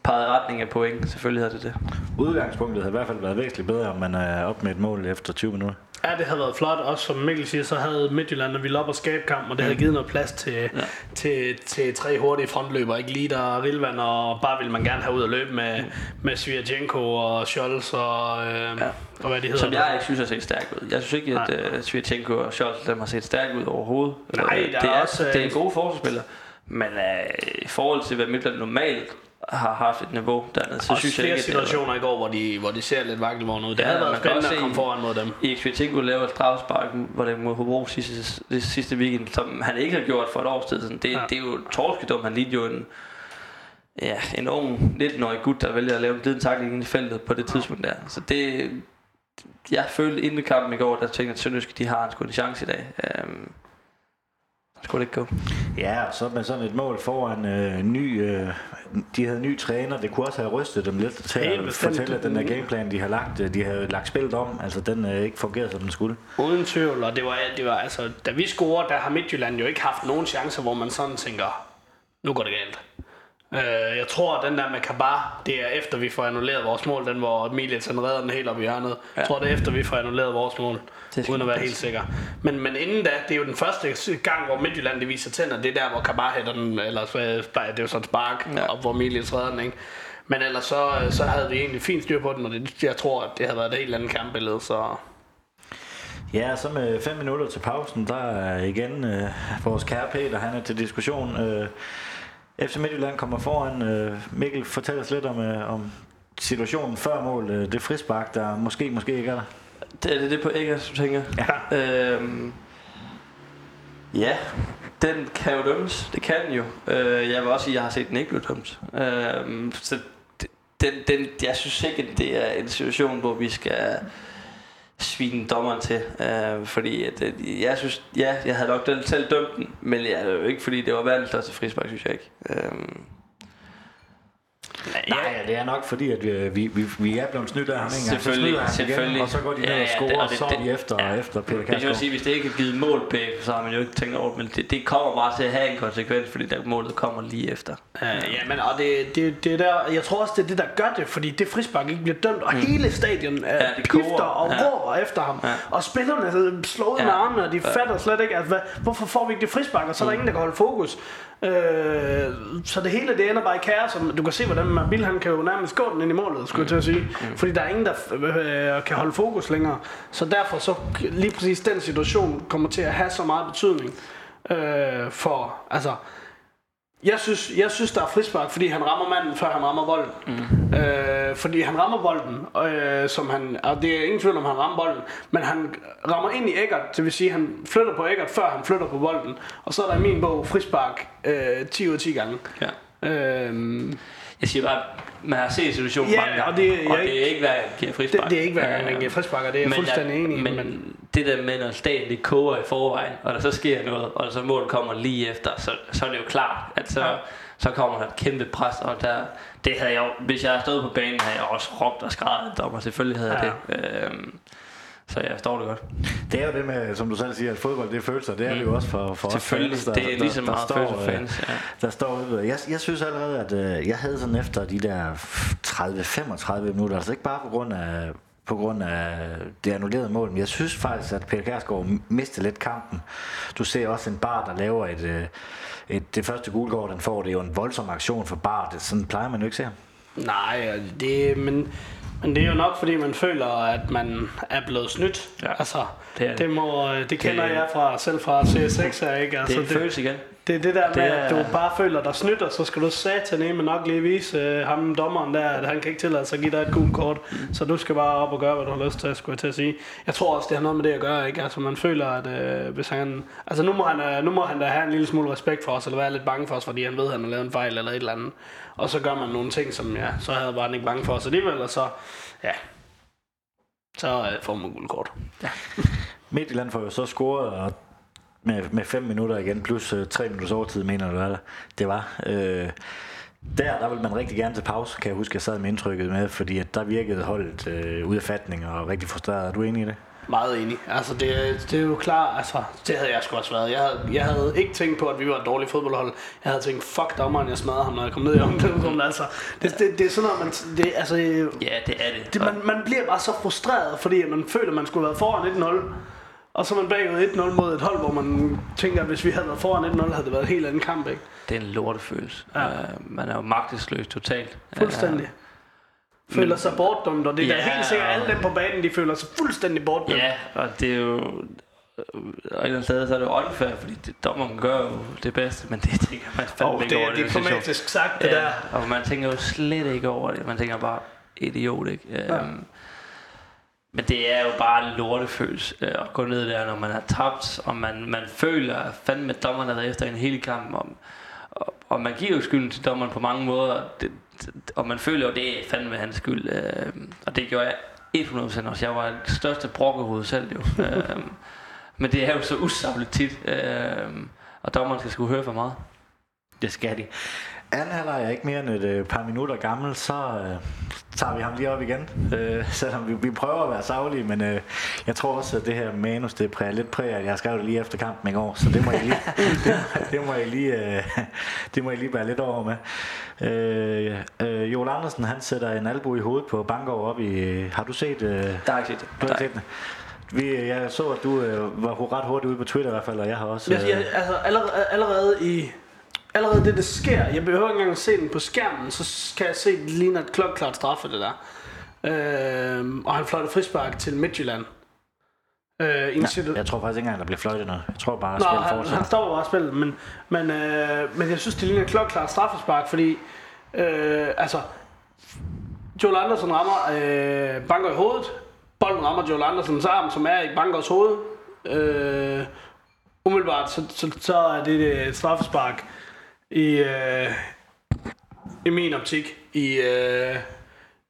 peget retning af point. Selvfølgelig havde det det. Udgangspunktet havde i hvert fald været væsentligt bedre, om man er op med et mål efter 20 minutter. Ja, det havde været flot. Også som Mikkel siger, så havde Midtjylland ville op og skabe kamp, og det havde givet noget plads til, ja. til, til tre hurtige frontløber. Ikke lige der Rilvan, og bare ville man gerne have ud og løbe med, med Svirchenko og Scholz og, øh, ja. og hvad de hedder. Som jeg ikke synes har set stærkt ud. Jeg synes ikke, at uh, Svirchenko og Scholz dem har set stærkt ud overhovedet. Nej, Øh, der det er er, også, øh, det er gode forsvarsspillere. Men uh, i forhold til, hvad Midtjylland normalt har haft et niveau dernede, så også synes jeg ikke, situationer i går, hvor de, hvor de ser lidt vakkelvogn ud. Det Ja, havde været spændende at komme foran mod dem. Erik Svirchenko laver et strafspark, hvor det mod Hobro sidste, det sidste weekend, som han ikke har gjort for et år siden. Det, Ja. det er jo torskedom, han lignede jo en, ja, en ung 19-årig gut, der vælger at lave en glidende takling ind i feltet på det tidspunkt der. Så det, jeg følte inden kampen i går, der tænkte jeg, at Sønderjyske, de har en, sgu en chance i dag. Um, skulle det ikke gå? Ja, og så med sådan et mål foran øh, ny, øh, de havde ny træner. Det kunne også have rystet dem lidt til Helt at bestemt. fortælle, at den der gameplan, de har lagt, øh, de har lagt spillet om, altså den øh, ikke fungerede, som den skulle. Uden tvivl, og det var, det var altså, da vi scorer, der har Midtjylland jo ikke haft nogen chancer, hvor man sådan tænker, nu går det galt. Øh, jeg tror, at den der med Kabar, det er efter vi får annulleret vores mål, den hvor Milic han redder den helt op i hjørnet. Jeg tror, det er efter vi får annulleret vores mål, uden at være helt sikker. Men, men inden da, det er jo den første gang, hvor Midtjylland det viser tænder, det er der, hvor Kabar hætter den, eller det er jo sådan spark, ja. Ja. op hvor Milic redder den, ikke? Men ellers så, så havde vi egentlig fint styr på den, og det, jeg tror, at det havde været et helt andet kampbillede, så... Ja, så med fem minutter til pausen, der er igen øh, vores kære Peter, han er til diskussion. Øh, FC Midtjylland kommer foran. Øh, Mikkel, fortæl os lidt om, øh, om situationen før mål. Øh, det frispark, der måske, måske ikke er der. Det er det, det på Eggers, du tænker? Ja. Øhm, ja, den kan jo dømmes. Det kan den jo. Øh, jeg vil også sige, at jeg har set den ikke blive dømt. Øhm, så den, den, jeg synes ikke, at det er en situation, hvor vi skal svine dommeren til. Øh, fordi at, øh, jeg synes, ja, jeg havde nok den- selv dømt den, men jeg, ikke fordi det var verdens største frispark, synes jeg ikke. Øh, Nej, det er nok fordi, at vi, vi, vi, vi er blevet snydt af ham en gang. Så Selvfølgelig, snyder han igen, selvfølgelig. og så går de ned Ja, og ja, scorer, det- og og det- så er det- de efter, ja. efter Peter Det kan man Kærsgaard. sige, hvis det ikke er givet mål bag, så har man jo ikke tænkt over det, men det, det kommer bare til at have en konsekvens, fordi der målet kommer lige efter. Ja, ja men og det, det, det er der, jeg tror også, det er det, der gør det, fordi det frispark ikke bliver dømt, og mm. hele stadion ja, det pifter koger. og Ja. råber efter ham. Ja. Og spillerne så slår ud Ja. med armene, og de fatter slet ikke, at hvad, hvorfor får vi ikke det frispark, og så er der ingen, der kan holde fokus. Øh, så det hele, det ender bare i kaos, og du kan se, hvordan Mabil, han kan jo nærmest gå den ind i målet, skulle jeg til at sige. Fordi der er ingen, der øh, kan holde fokus længere. Så derfor så lige præcis den situation kommer til at have så meget betydning øh, for, altså, Jeg synes, jeg synes, der er frispark, fordi han rammer manden, før han rammer bolden. Mm. Øh, fordi han rammer bolden, øh, som han, og det er ingen tvivl om, han rammer bolden, men han rammer ind i Eggert, det vil sige, han flytter på Eggert, før han flytter på bolden. Og så er der i min bog frispark øh, 10 ud af 10 gange. Ja. Øh, Jeg siger bare, man har set situationen Ja, mange gange, og det- jeg og er det er ikke hver gang, giver frispark. det, det er ikke hver gang, man Øh, giver frispark, og det er jeg men fuldstændig enig i. Men, Men, det der med, når staten det koger i forvejen, og der så sker noget, og så mål kommer lige efter, så, så er det jo klart, at så, Ja. så kommer der et kæmpe pres, og der, det havde jeg hvis jeg havde stået på banen, havde jeg også råbt og skrevet, dommer, selvfølgelig havde jeg Ja. det. Øhm, så jeg forstår det godt. Det er jo det med, som du selv siger, at fodbold det er følelser. Det er det jo også for, for os fans, der, det er lige så der, der meget står, øh, fans. Ja. der står ude. Jeg, jeg synes allerede, at øh, jeg havde sådan efter de der 30-35 minutter, altså ikke bare på grund af på grund af det annullerede mål, men jeg synes faktisk, at Peter Kærsgaard mistede lidt kampen. Du ser også en bar, der laver et, øh, et det første gulkort, den får, det er jo en voldsom aktion for bar. Det, sådan plejer man jo ikke se ham. nej, det, men, men det er jo nok, fordi man føler, at man er blevet snydt. Ja, altså, det er det, det. det, må, det kender Det- jeg fra, selv fra CS6 her, ikke? Det Altså, er en følelse igen. Det er det der med, Det at er- du bare føler dig snydt, og så skal du satan med nok lige vise øh, ham dommeren der, at han kan ikke tillade sig at give dig et gult kort. Mm. Så du skal bare op og gøre, hvad du har lyst til, skulle jeg til at sige. Jeg tror også, det har noget med det at gøre, ikke? Altså man føler, at øh, hvis han... Altså nu må, han, øh, nu må han da have en lille smule respekt for os, eller være lidt bange for os, fordi han ved, at han har lavet en fejl eller et eller andet. Og så gør man nogle ting, som ja, så havde bare han ikke bange for os alligevel, og så... Ja, så øh, får man gult kort. Midtjylland får jo så scoret og med, med fem minutter igen, plus øh, tre minutters overtid, mener du, det, det var. Øh, der, der vil man rigtig gerne til pause, kan jeg huske, jeg sad med indtrykket med, fordi at der virkede holdet øh, ud af fatning og rigtig frustreret. Er du enig i det? Meget enig. Altså, det, det er jo klart, altså, det havde jeg sgu også været. Jeg havde, jeg havde ikke tænkt på, at vi var et dårligt fodboldhold. Jeg havde tænkt, fuck dommeren, jeg smadrede ham, når jeg kom ned i omklædningsrummet. Altså, det, det, det, er sådan noget, man, det, altså, Ja, det er det. det, man, man bliver bare så frustreret, fordi man føler, at man skulle have været foran 1-0. Og så er man bagud 1-0 mod et hold, hvor man tænker, at hvis vi havde været foran 1-0, havde det været en helt anden kamp, ikke? Det er en lortefølelse. Ja. Uh, man er jo magtesløs totalt. Fuldstændig. Føler sig bortdømt, og det er da Ja, helt sikkert, alle dem på banen, de føler sig fuldstændig Uh, bortdømt. ja, og det er jo... Og et sted, så er det jo unfair, fordi det, dommeren gør jo det bedste, men det tænker man fandme Og ikke det over. er den situation. diplomatisk sagt, det ja, der. Og man tænker jo slet ikke over det. Man tænker bare, idiot, ikke? Ja. Um, men det er jo bare lortefølelse øh, at gå ned der, når man har tabt, og man, man føler at fandme, at dommeren har efter en hel kamp. Og, og, og man giver jo skylden til dommeren på mange måder, det, det, og man føler jo, at det er fandme hans skyld. Øh, og det gjorde jeg 100% også. Jeg var det største brokkehoved selv jo. øh, men det er jo så usagligt tit, øh, og dommeren skal skulle høre for meget. Det skal de. Anden halvleg er ikke mere end et øh, par minutter gammel, så øh, tager vi ham lige op igen. Øh, selvom vi, vi prøver at være savlige, men øh, jeg tror også, at det her manus, det præger lidt præger, at jeg skrev det lige efter kampen i går, så det må jeg lige, det, det må jeg lige, øh, det må jeg lige være lidt over med. Øh, øh, Joel Andersen, han sætter en albu i hovedet på Bangor op i, har du set, øh, Der har ikke set det. du har set det? Vi, jeg så, at du øh, var ret hurtigt ude på Twitter i hvert fald, og jeg har også... Jeg, jeg, altså allerede, allerede i allerede det, der sker, jeg behøver ikke engang at se den på skærmen, så kan jeg se, at det ligner et klokklart straffe, det der. Øhm, og han fløjter frispark til Midtjylland. Øh, en situ- Jeg tror faktisk ikke engang, der bliver fløjtet noget. Jeg tror bare, at spillet fortsætter. han stopper bare spillet, men, men, øh, men jeg synes, det ligner et klokklart straffespark, fordi øh, altså, Joel Andersen rammer øh, Banker i hovedet. Bolden rammer Joel Andersens arm, som er i Bankers hoved. Øh, umiddelbart, så, så, så er det et straffespark i, øh, i min optik i, øh,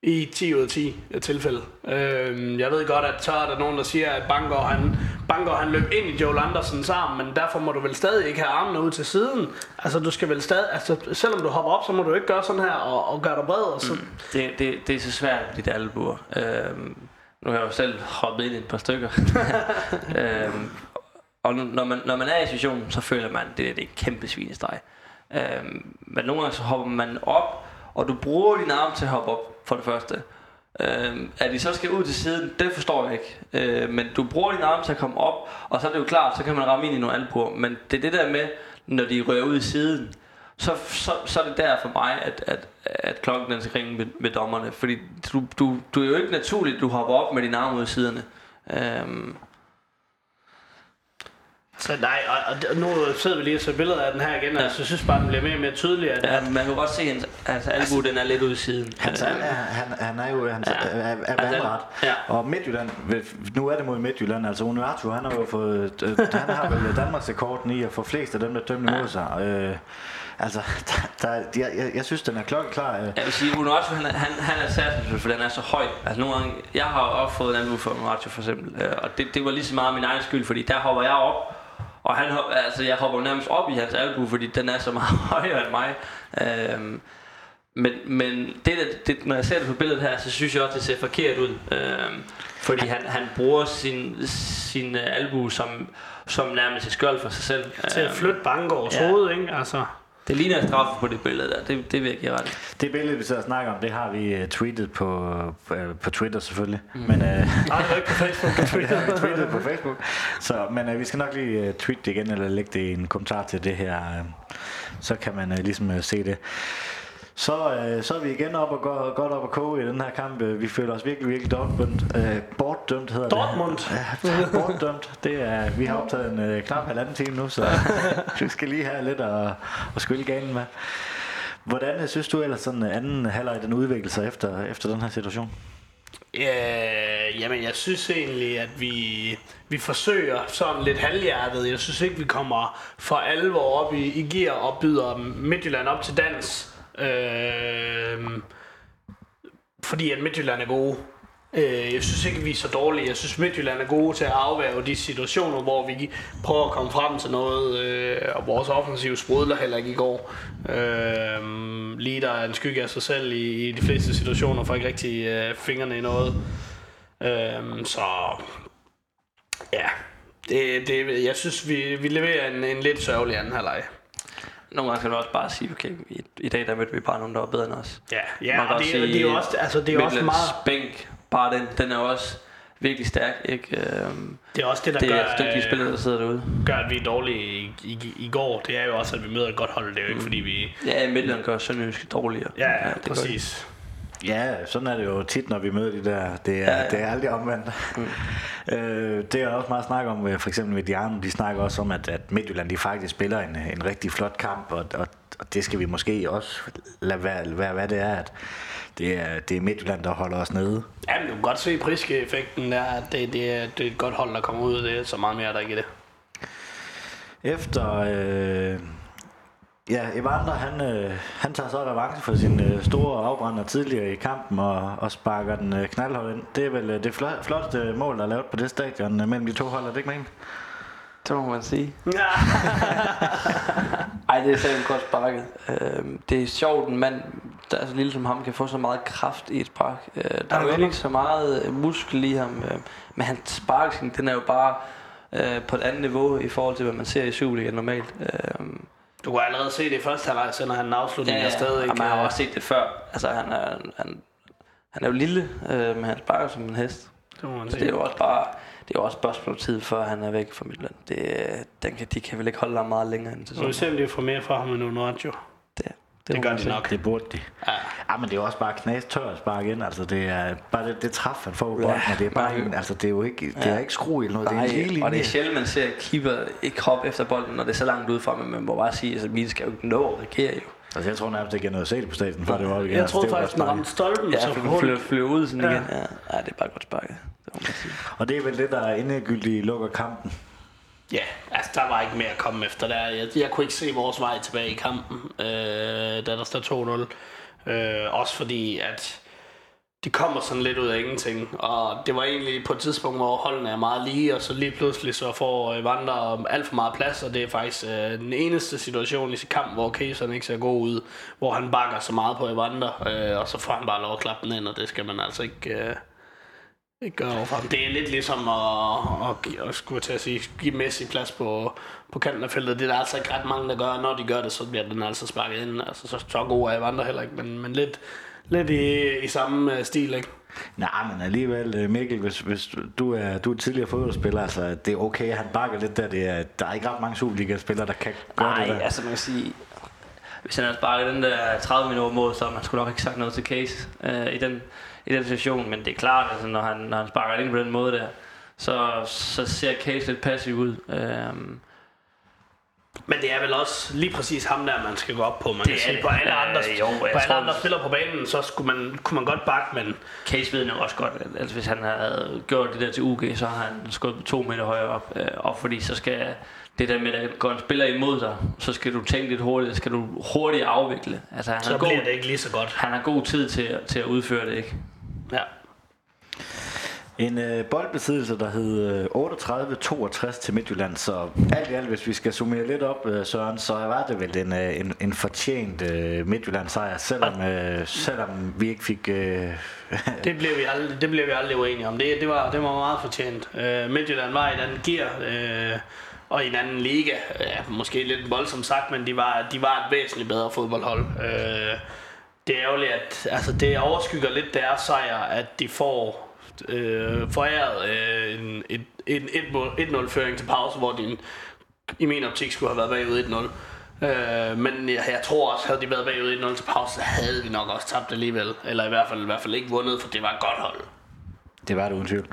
i 10 ud af 10 tilfælde. Øh, jeg ved godt, at så er der nogen, der siger, at Bangor han, Bangor, han løb ind i Joel Andersens arm, men derfor må du vel stadig ikke have armene ud til siden. Altså, du skal vel stadig, altså, selvom du hopper op, så må du ikke gøre sådan her og, og gøre dig bred. Og så, mm. Det, det, det er så svært, der albuer. Øhm, nu har jeg jo selv hoppet ind i et par stykker. øhm, og når man, når man er i situationen, så føler man, at det, det er en kæmpe svinesteg. Øhm, men nogle gange så hopper man op, og du bruger din arm til at hoppe op, for det første. Øhm, at de så skal ud til siden, det forstår jeg ikke. Øh, men du bruger din arm til at komme op, og så er det jo klart, så kan man ramme ind i nogle albuer. Men det er det der med, når de rører ud i siden, så, så, så er det der for mig, at, at, at klokken den skal ringe med, med dommerne. Fordi du, du, du er jo ikke naturligt, du hopper op med dine arme ud i siderne. Øhm, så nej, og, og nu sidder vi lige og ser billeder af den her igen, og altså, jeg synes bare, den bliver mere og mere tydelig. At, Ja, man kan godt se, at hans altså, albu, den er lidt ude i siden. Han, Øh, han, er, han, han er jo han, Ja. er, er, er Altså, vandret. ja. Og Midtjylland, nu er det mod Midtjylland, altså Unuatu, han har jo fået, øh, han har vel Danmarks rekorden i at få flest af dem, der dømte mod sig. Øh, altså, der, der, jeg, jeg, jeg synes, den er klokkeklar. Øh. Jeg vil sige, Unuatu, han, er- han, han er særlig, for den er så høj. Altså nogle gange, jeg har også fået en albu for Unuatu for eksempel, øh, og det, det var lige så meget min egen skyld, fordi der hopper jeg op, og han, altså, jeg hopper nærmest op i hans albu, fordi den er så meget højere end mig. Øhm, men, men det, det, når jeg ser det på billedet her, så synes jeg også, det ser forkert ud. Øhm, fordi han, han bruger sin, sin albu som, som nærmest et skjold for sig selv. til at Øhm, flytte Bangårds ja. hoved, ikke? Altså, Det ligner en straffe på det billede der, det, det vil jeg give ret. Det billede, vi sidder og snakker om, det har vi uh, tweetet på, uh, på Twitter selvfølgelig. Mm. Men, uh, nej, det var ikke på Facebook. det har vi tweetet på Facebook. Så, men uh, vi skal nok lige uh, tweete det igen, eller lægge det i en kommentar til det her. Så kan man uh, ligesom uh, se det. Så, øh, så er vi igen op og går, godt op og koge i den her kamp. Øh, Vi føler os virkelig, virkelig bortdømt. Øh, bortdømt hedder Dortmund. det. Ja, bortdømt. Det er, vi har optaget en øh, knap halvanden time nu, så vi skal lige have lidt at, at skylle ganen med. Hvordan øh, synes du ellers sådan øh, anden halvleg den udvikler sig efter, efter den her situation? Øh, jamen, jeg synes egentlig, at vi, vi forsøger sådan lidt halvhjertet. Jeg synes ikke, vi kommer for alvor op i, i gear og byder Midtjylland op til dans. Øh, fordi at Midtjylland er gode. Øh, jeg synes ikke, vi er så dårlige. Jeg synes, Midtjylland er gode til at afværge de situationer, hvor vi prøver at komme frem til noget. Øh, og vores offensiv sprudler heller ikke i går. Øh, lige der er en skygge af sig selv i, i de fleste situationer, får ikke rigtig øh, fingrene i noget. Øh, så ja, det, det, jeg synes, vi, vi leverer en, en lidt sørgelig anden halvleg. Nogle gange kan du også bare sige, okay, i, i dag der mødte vi bare nogen, der var bedre end os. Ja, Man ja kan og det, sige, det, er jo også, altså, det er jo også Midtlands meget... bænk, bare den, den er også virkelig stærk, ikke? Øhm, Det er også det, der det gør, er dygtige øh, spillere, der sidder derude. gør, at vi er dårlige i, i, i går. Det er jo også, at vi møder et godt hold. Det er jo ikke, fordi vi... Ja, Midtland gør Sønderjysk dårligere. Ja, ja, det gør de. præcis. Ja, sådan er det jo tit, når vi møder de der. Det er, Ja, ja. Det er aldrig omvendt. Mm. øh, det er også meget snak om, øh, for eksempel med Diano, de snakker også om, at, at Midtjylland de faktisk spiller en, en rigtig flot kamp, og, og, og det skal vi måske også lade være, være hvad det er, at det er, det er Midtjylland, der holder os nede. Ja, men du kan godt se Priske-effekten der, at det, det, er, det er et godt hold, der kommer ud. Det er så meget mere, der ikke i det. Efter, øh, ja, Evander, han, øh, han tager så revanche for sin øh, store afbrænder tidligere i kampen og, og sparker den øh, knaldhårdt ind. Det er vel øh, det flot, flotteste mål, der er lavet på det stadion øh, mellem de to hold, er det ikke meningen? Det må man sige. Ej, det er fandme godt sparket. Øhm, det er sjovt, en mand, der er så lille som ham, kan få så meget kraft i et spark. Øh, der er godt jo ikke så meget øh, muskel i ham, øh, men hans sparking, den er jo bare øh, på et andet niveau i forhold til, hvad man ser i Superligaen normalt. Øh, Du kan allerede se det i første halvleg, sender han en afslutning ja, afsted. Ikke? Jamen, jeg har også set det før. Altså, han er, han, han er jo lille, øh, men han sparker som en hest. Det må man Så det er jo også bare det er jo også spørgsmål tid, før han er væk fra Midtland. Det, den kan, de kan vel ikke holde ham meget længere end til Så vi sommer. ser, om de får mere fra ham end Unuaccio. Det, Det må gør de nok. Det burde de. Ja. Ja, men det er jo også bare knas tør at sparke ind. Altså, det er bare det, det træf, han får Ja, bolden, og det er bare nej. en, altså, det er jo ikke, det Ja. er ikke skru eller noget, det er en Nej, lige linje. og det er sjældent, man ser keeper ikke hoppe efter bolden, når det er så langt ud fra, men man må bare sige, at altså, Mille skal jo ikke nå at reagere jo. Altså, jeg tror nærmest ikke, jeg nåede at se det på stadion, før det var op igen. Jeg Altså, troede det var faktisk, den ramte stolpen, Ja, så for flyver, flyver ud sådan Ja. igen. Ja. ja, det er bare godt sparket. Det må man sige. Og det er vel det, der er endegyldigt lukker kampen. Ja, altså der var ikke mere at komme efter der. Jeg, jeg kunne ikke se vores vej tilbage i kampen, øh, da der står 2-0. Øh, også fordi, at det kommer sådan lidt ud af ingenting. Og det var egentlig på et tidspunkt, hvor holdene er meget lige, og så lige pludselig så får øh, Vandre alt for meget plads, og det er faktisk øh, den eneste situation i sin kamp, hvor Kæseren ikke ser god ud, hvor han bakker så meget på Evander, øh, og så får han bare lov at klappe den ind, og det skal man altså ikke... Øh, ikke gøre overfor ham. Det er lidt ligesom at, at, at skulle til at sige, give Messi plads på, på kanten af feltet. Det er der altså ikke ret mange, der gør. Når de gør det, så bliver den altså sparket ind. Altså, så, så gode er andre heller ikke, men, men lidt, lidt i, i samme øh, stil, ikke? Nej, men alligevel, øh, Mikkel, hvis, hvis du er, du er tidligere fodboldspiller, altså, det er okay, han bakker lidt der. Det er, der er ikke ret mange Superliga-spillere, der kan gøre Nej, det der. altså man kan sige, hvis han havde sparket den der 30 minutter mål, så man skulle nok ikke sagt noget til Case øh, i, den, i den situation. Men det er klart, altså, når, han, når han sparker ind på den måde der, så, så ser Case lidt passiv ud. Øh, Men det er vel også lige præcis ham der, man skal gå op på. Man Det kan sige, det. på alle Øh, andre, jo, på alle tror, andre spillere på banen, så skulle man, kunne man godt bakke, men Case ved også godt, at altså, hvis han havde gjort det der til UG, så har han skåret to meter højere op. Øh, og fordi så skal det der med, at går en spiller imod dig, så skal du tænke lidt hurtigt, skal du hurtigt afvikle. Altså, han, så har bliver god, det ikke lige så godt. han har god tid til, til at udføre det, ikke? Ja. En øh, boldbesiddelse, der hed øh, 38-62 til Midtjylland, så alt i alt, hvis vi skal summere lidt op, øh, Søren, så var det vel en, øh, en, en fortjent øh, Midtjylland-sejr, selvom, øh, selvom vi ikke fik... Øh, Det blev vi aldrig, det blev vi aldrig uenige om. Det, det, var, det var meget fortjent. Øh, Midtjylland var i et andet gear, øh, og i en anden liga. Ja, måske lidt voldsomt sagt, men de var, de var et væsentligt bedre fodboldhold. Øh, det er ærgerligt, at altså, det overskygger lidt deres sejr, at de får øh, foræret øh, en, et, en 1-0-føring til pause, hvor de i min optik skulle have været bagud 1-0. Øh, men jeg, jeg tror også, havde de været bagud 1-0 til pause, så havde vi nok også tabt alligevel. Eller i hvert fald, i hvert fald ikke vundet, for det var et godt hold. det var det uden tvivl.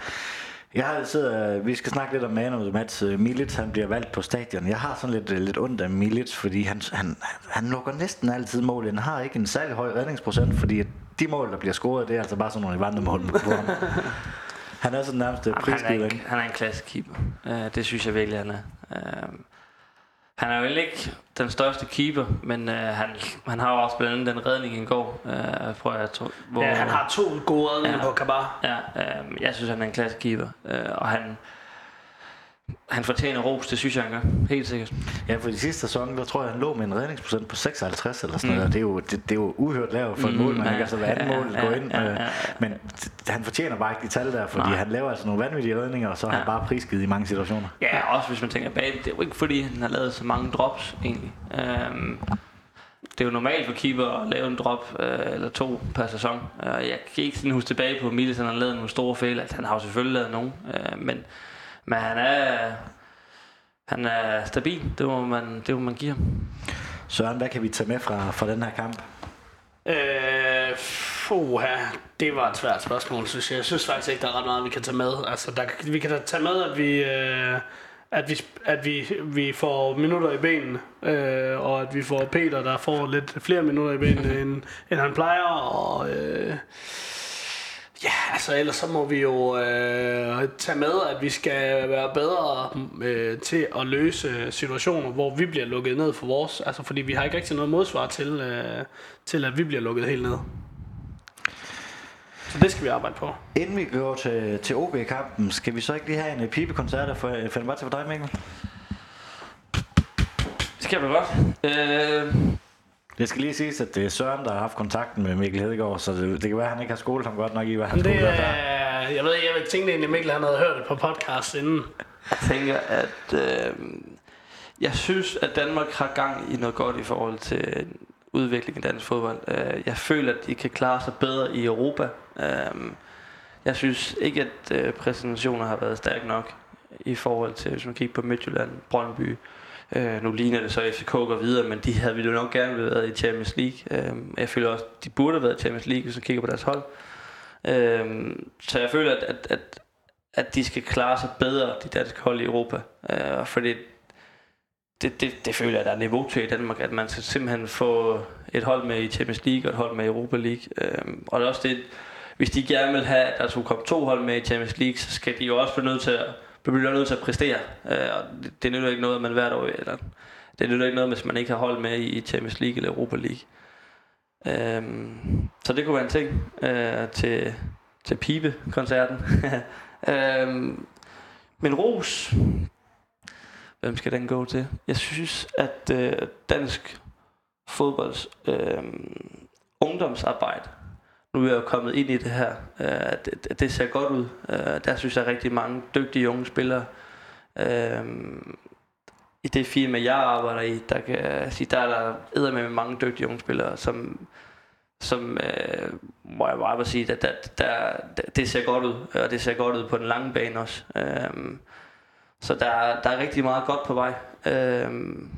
Jeg har øh, vi skal snakke lidt om man of the match. Øh, Milic, han bliver valgt på stadion. Jeg har sådan lidt, øh, lidt ondt af Milic, fordi han, han, han lukker næsten altid mål. Han har ikke en særlig høj redningsprocent, fordi de mål, der bliver scoret, det er altså bare sådan nogle vandremål på ham. Han er sådan nærmest han, er prisgivet. en, han er en klassekeeper. Uh, det synes jeg virkelig, han er. Uh, han er jo ikke den største keeper, men uh, han, han har jo også blandt andet den redning i går, uh, tror jeg, tror, hvor, Ja, han har to gode redninger Ja. på Kabar. Ja, øh, jeg synes, han er en klassekeeper, øh, og han, han fortjener ros, det synes jeg, han gør. Helt sikkert. Ja, for de sidste sæson, der tror jeg, han lå med en redningsprocent på 56 eller sådan Mm. noget. Det er jo, det, det er jo uhørt lavt for Mm, mål, man ja, kan altså hver anden ja, mål ja, gå ind. ja, øh, ja. Men han fortjener bare ikke de tal der, fordi Nej. han laver altså nogle vanvittige redninger, og så er han Ja. bare prisgivet i mange situationer. Ja, også hvis man tænker bag, det er jo ikke fordi, han har lavet så mange drops, egentlig. Øhm, det er jo normalt for keeper at lave en drop øh, eller to per sæson. Øh, jeg kan ikke sådan huske tilbage på, at Miles han har lavet nogle store fejl. Altså, han har jo selvfølgelig lavet nogen, øh, men, men han er... Han er stabil, det må man, det må man give ham. Søren, hvad kan vi tage med fra, fra den her kamp? Øh, fuha, det var et svært spørgsmål, synes jeg. Jeg synes faktisk ikke, der er ret meget, vi kan tage med. Altså, der, vi kan da tage med, at vi, øh, at vi, at vi, vi får minutter i benene, øh, og at vi får Peter, der får lidt flere minutter i benene, end, end han plejer, og... Øh, Ja, altså ellers så må vi jo øh, tage med, at vi skal være bedre øh, til at løse situationer, hvor vi bliver lukket ned for vores. Altså fordi vi har ikke rigtig noget modsvar til, øh, til at vi bliver lukket helt ned. Så det skal vi arbejde på. Inden vi går til, til OB-kampen, skal vi så ikke lige have en øh, pibekoncert for Fenerbahce for dig, Mikkel? Det skal vi godt. Øh, Det skal lige siges, at det er Søren, der har haft kontakten med Mikkel Hedegaard, så det, det kan være, at han ikke har skolet ham godt nok i, hvad han Det, skulle der. jeg ved ikke, jeg tænkte egentlig, Mikkel han havde hørt det på podcast inden. Jeg tænker, at øh, jeg synes, at Danmark har gang i noget godt i forhold til udvikling i dansk fodbold. Øh, jeg føler, at de kan klare sig bedre i Europa. Øh, jeg synes ikke, at øh, præsentationer har været stærke nok i forhold til, hvis man kigger på Midtjylland, Brøndby. Øh, nu ligner det så, at FCK går videre, men de havde vi jo nok gerne vil været i Champions League. Øh, jeg føler også, at de burde have været i Champions League, hvis man kigger på deres hold. Øh, så jeg føler, at, at, at at de skal klare sig bedre, de danske hold i Europa. Øh, fordi det, det, det føler jeg, der er niveau til i Danmark, at man skal simpelthen få et hold med i Champions League og et hold med i Europa League. Øh, og det er også det, hvis de gerne vil have, at der skulle komme to hold med i Champions League, så skal de jo også blive nødt til at, blive nødt til at præstere. Øh, og det, det nytter ikke noget, at man hvert år, eller det nytter ikke noget, hvis man ikke har hold med i Champions League eller Europa League. Øhm, så det kunne være en ting øh, til, til Pibe-koncerten. øhm, men Ros, hvem skal den gå til? Jeg synes, at øh, dansk fodbolds øh, ungdomsarbejde, nu er jeg jo kommet ind i det her, øh, det, det ser godt ud. Øh, der synes jeg rigtig mange dygtige unge spillere. Øh, I det firma, jeg arbejder i, der kan sige, der er der med mange dygtige unge spillere, som som øh, må jeg bare sige, at der, der, der, det ser godt ud, og det ser godt ud på den lange bane også. Øhm, så der, der er rigtig meget godt på vej. Øhm,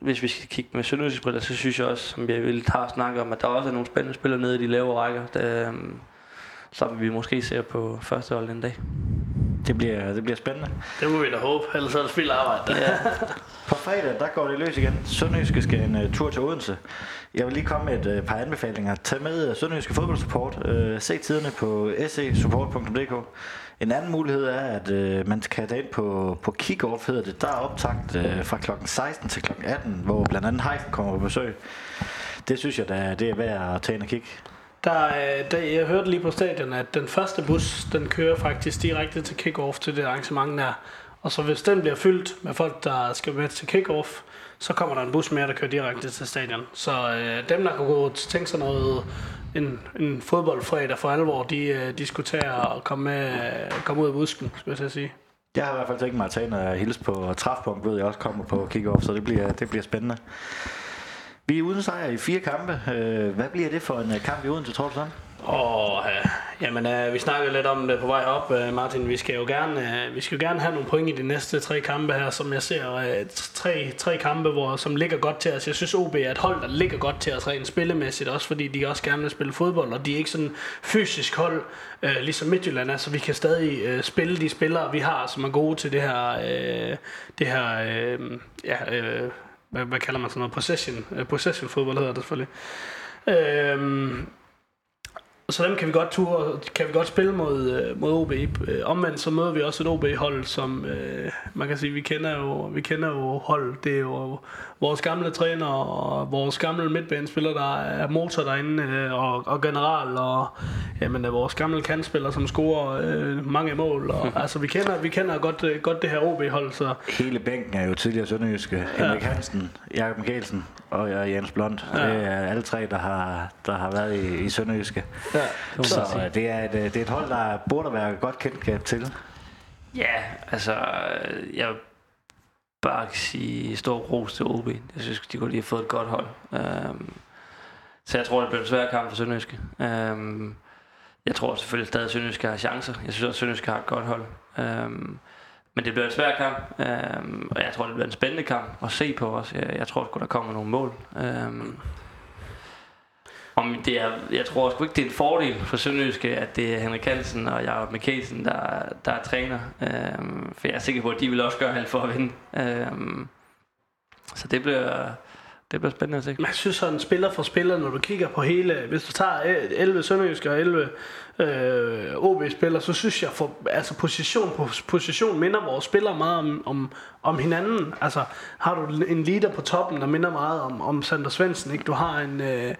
hvis vi skal kigge med sønderjyske så synes jeg også, som jeg vil have snakket om, at der også er nogle spændende spillere nede i de lavere rækker, der, øhm, som vi måske ser på første hold en dag. Det bliver, det bliver spændende. Det må vi da håbe, ellers er det spild arbejde. Ja. På fredag, der går det løs igen. Sønderjyske skal en uh, tur til Odense. Jeg vil lige komme med et uh, par anbefalinger. Tag med uh, Sønderjyske fodboldsupport. Uh, se tiderne på sesupport.dk. En anden mulighed er, at øh, man kan tage ind på, på Kickoff, hedder det. Der er optagt øh, fra kl. 16 til kl. 18, hvor blandt andet Heifen kommer på besøg. Det synes jeg, da, det er værd at tage ind og kigge. Der, øh, der, jeg hørte lige på stadion, at den første bus, den kører faktisk direkte til kickoff til det arrangement der. Og så hvis den bliver fyldt med folk, der skal med til kickoff, så kommer der en bus mere, der kører direkte til stadion. Så øh, dem, der kan gå tænke sig noget, en, en fodboldfredag for alvor, de, øh, de skulle tage og komme, med, komme ud af busken, skulle jeg sige. Jeg har i hvert fald tænkt mig at tage ind og øh, hilse på Træfpunkt, ved jeg også kommer på kick-off, så det bliver, det bliver spændende. Vi er uden sejr i fire kampe. Øh, hvad bliver det for en kamp i Odense, tror du sådan? Og uh, jamen, øh, vi snakkede lidt om det på vej op, øh, Martin. Vi skal jo gerne, øh, vi skal jo gerne have nogle point i de næste tre kampe her, som jeg ser. øh, tre, tre kampe, hvor, som ligger godt til os. Jeg synes, OB er et hold, der ligger godt til os rent spillemæssigt, også fordi de også gerne vil spille fodbold, og de er ikke sådan fysisk hold, øh, ligesom Midtjylland er, så vi kan stadig øh, spille de spillere, vi har, som er gode til det her, øh, det her øh, ja, øh, hvad, hvad kalder man sådan noget, possession, øh, possession fodbold hedder det selvfølgelig. Øh, så dem kan vi godt ture, kan vi godt spille mod, øh, mod OB. Øh, omvendt så møder vi også et OB-hold, som øh, man kan sige, vi kender jo, vi kender jo hold. Det er jo vores gamle træner og vores gamle midtbanespiller, der er motor derinde, øh, og, og general, og jamen, vores gamle kandspiller, som scorer øh, mange mål. Og, altså, vi kender, vi kender godt, godt det her OB-hold. Så. Hele bænken er jo tidligere sønderjyske. Ja. Henrik Hansen, Jakob Mikkelsen og jeg, Jens Blond. Ja. Det er alle tre, der har, der har været i, i sønderjyske. Ja, så øh, det er, et, det er et hold, der burde være godt kendskab til. Ja, altså, jeg vil bare sige stor ros til OB. Jeg synes, de kunne lige have fået et godt hold. Um, så jeg tror, det bliver en svær kamp for Sønderjyske. Um, jeg tror selvfølgelig stadig, at Sønderjyske har chancer. Jeg synes også, at Sønderjyske har et godt hold. Um, men det bliver en svær kamp, øhm, og jeg tror, det bliver en spændende kamp at se på os. Jeg, jeg tror, sgu, der kommer nogle mål. Øhm, om det er, jeg tror sgu ikke, det er en fordel for Sønderjyske, at det er Henrik Hansen og Jacob Mikkelsen, der, der er træner. Øhm, for jeg er sikker på, at de vil også gøre alt for at vinde. Øhm, så det bliver, det bliver spændende at se. Man synes sådan spiller for spiller, når du kigger på hele, hvis du tager 11 Sønderjyske og 11 øh, OB-spillere, så synes jeg, for, altså position på position minder vores spillere meget om, om, om hinanden. Altså har du en leader på toppen, der minder meget om, om Sander Svendsen, ikke? Du har en, øh,